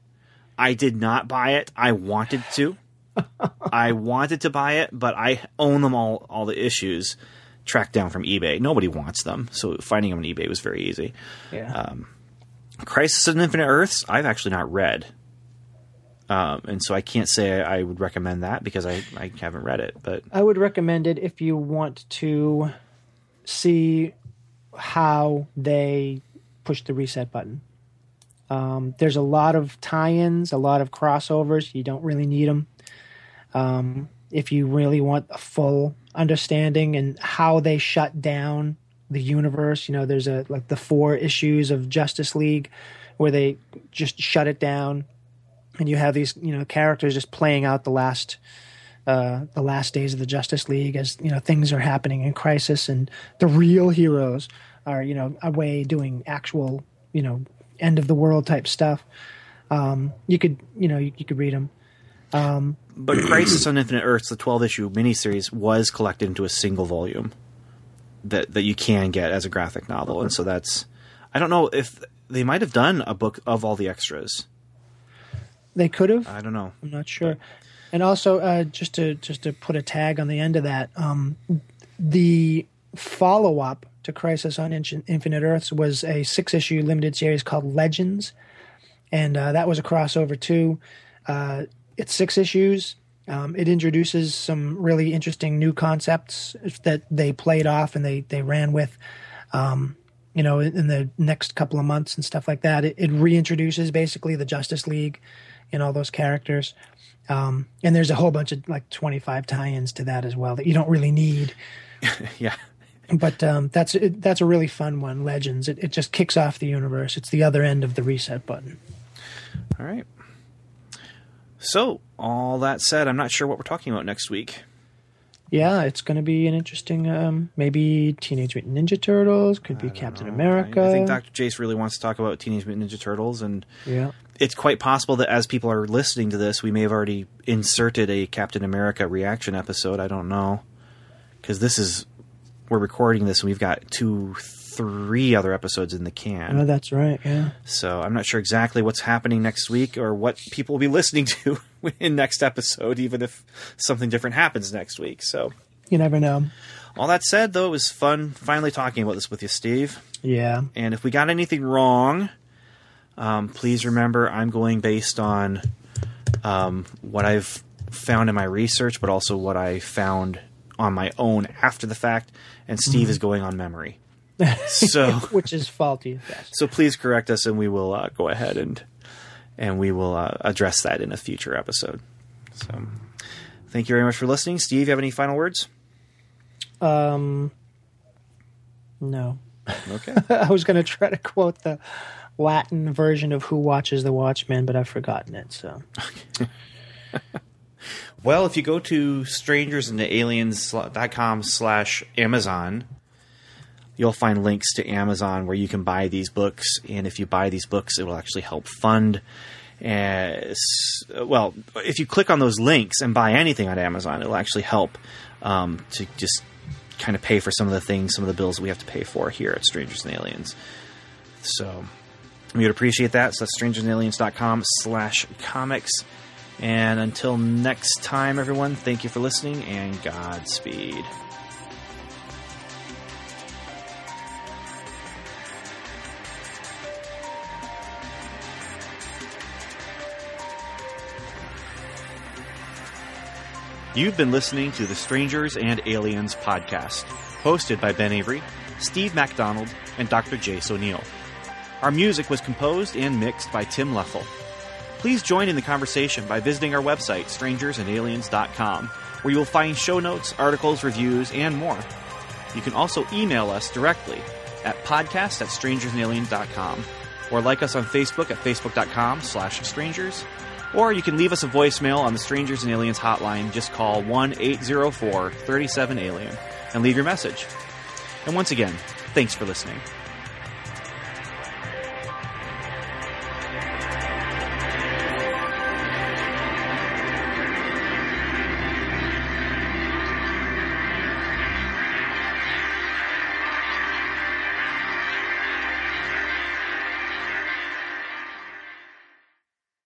I did not buy it. I wanted to. I wanted to buy it, but I own them all. All the issues tracked down from eBay. Nobody wants them, so finding them on eBay was very easy. Yeah. Crisis on Infinite Earths, I've actually not read. Um, and so I can't say I, I would recommend that because I, I haven't read it. But I would recommend it if you want to see how they push the reset button. Um, there's a lot of tie-ins, a lot of crossovers. You don't really need them. Um, if you really want a full understanding and how they shut down the universe, you know, there's a like the four issues of Justice League where they just shut it down, and you have these you know characters just playing out the last uh, the last days of the Justice League as you know things are happening in crisis and the real heroes are you know away doing actual you know end of the world type stuff. Um, you could you know you, you could read them. But Crisis on Infinite Earths, the twelve issue miniseries, was collected into a single volume that that you can get as a graphic novel, and so that's I don't know if they might have done a book of all the extras. They could have. I don't know. I'm not sure. And also, uh, just to just to put a tag on the end of that, um, the follow up to Crisis on In- Infinite Earths was a six issue limited series called Legends, and uh, that was a crossover too. Uh, it's six issues. Um, it introduces some really interesting new concepts that they played off and they they ran with. Um, you know, in in the next couple of months and stuff like that, it, it reintroduces basically the Justice League and all those characters. Um, and there's a whole bunch of like 25 tie-ins to that as well that you don't really need. Yeah, But um, that's it, that's a really fun one. Legends. It, it just kicks off the universe. It's the other end of the reset button. all right. So all that said, I'm not sure what we're talking about next week. Yeah, it's going to be an interesting. Um, maybe Teenage Mutant Ninja Turtles. Could be Captain America. I, I think Dr. Jace really wants to talk about Teenage Mutant Ninja Turtles, and yeah. it's quite possible that as people are listening to this, we may have already inserted a Captain America reaction episode. I don't know because this is we're recording this and we've got two, three other episodes in the can. Oh, that's right. Yeah. So I'm not sure exactly what's happening next week or what people will be listening to in next episode, even if something different happens next week. So You never know. all that said, though, it was fun finally talking about this with you, Steve. Yeah. And if we got anything wrong, um, please remember I'm going based on um, what I've found in my research, but also what I found on my own after the fact. And Steve is going on memory. So, Which is faulty at best. so please correct us, and we will uh, go ahead and and we will uh, address that in a future episode. So, thank you very much for listening, Steve. You have any final words? Um. No. Okay. I was going to try to quote the Latin version of "Who Watches the Watchmen," but I've forgotten it. So Well, if you go to strangersandaliens.com slash Amazon, you'll find links to Amazon where you can buy these books. And if you buy these books, it will actually help fund. Uh, well, if you click on those links and buy anything on Amazon, it'll actually help um, to just kind of pay for some of the things, some of the bills we have to pay for here at Strangers and Aliens. So we would appreciate that. So that's strangersandaliens.com slash comics. And until next time, everyone, thank you for listening and Godspeed. You've been listening to the Strangers and Aliens podcast, hosted by Ben Avery, Steve MacDonald, and Dr. Jace O'Neill. Our music was composed and mixed by Tim Leffel. Please join in the conversation by visiting our website, strangersandaliens.com, where you will find show notes, articles, reviews, and more. You can also email us directly at podcast at strangersandaliens.com or like us on Facebook at facebook.com slash strangers or you can leave us a voicemail on the Strangers and Aliens hotline. Just call 1 804 37 Alien and leave your message. And once again, thanks for listening.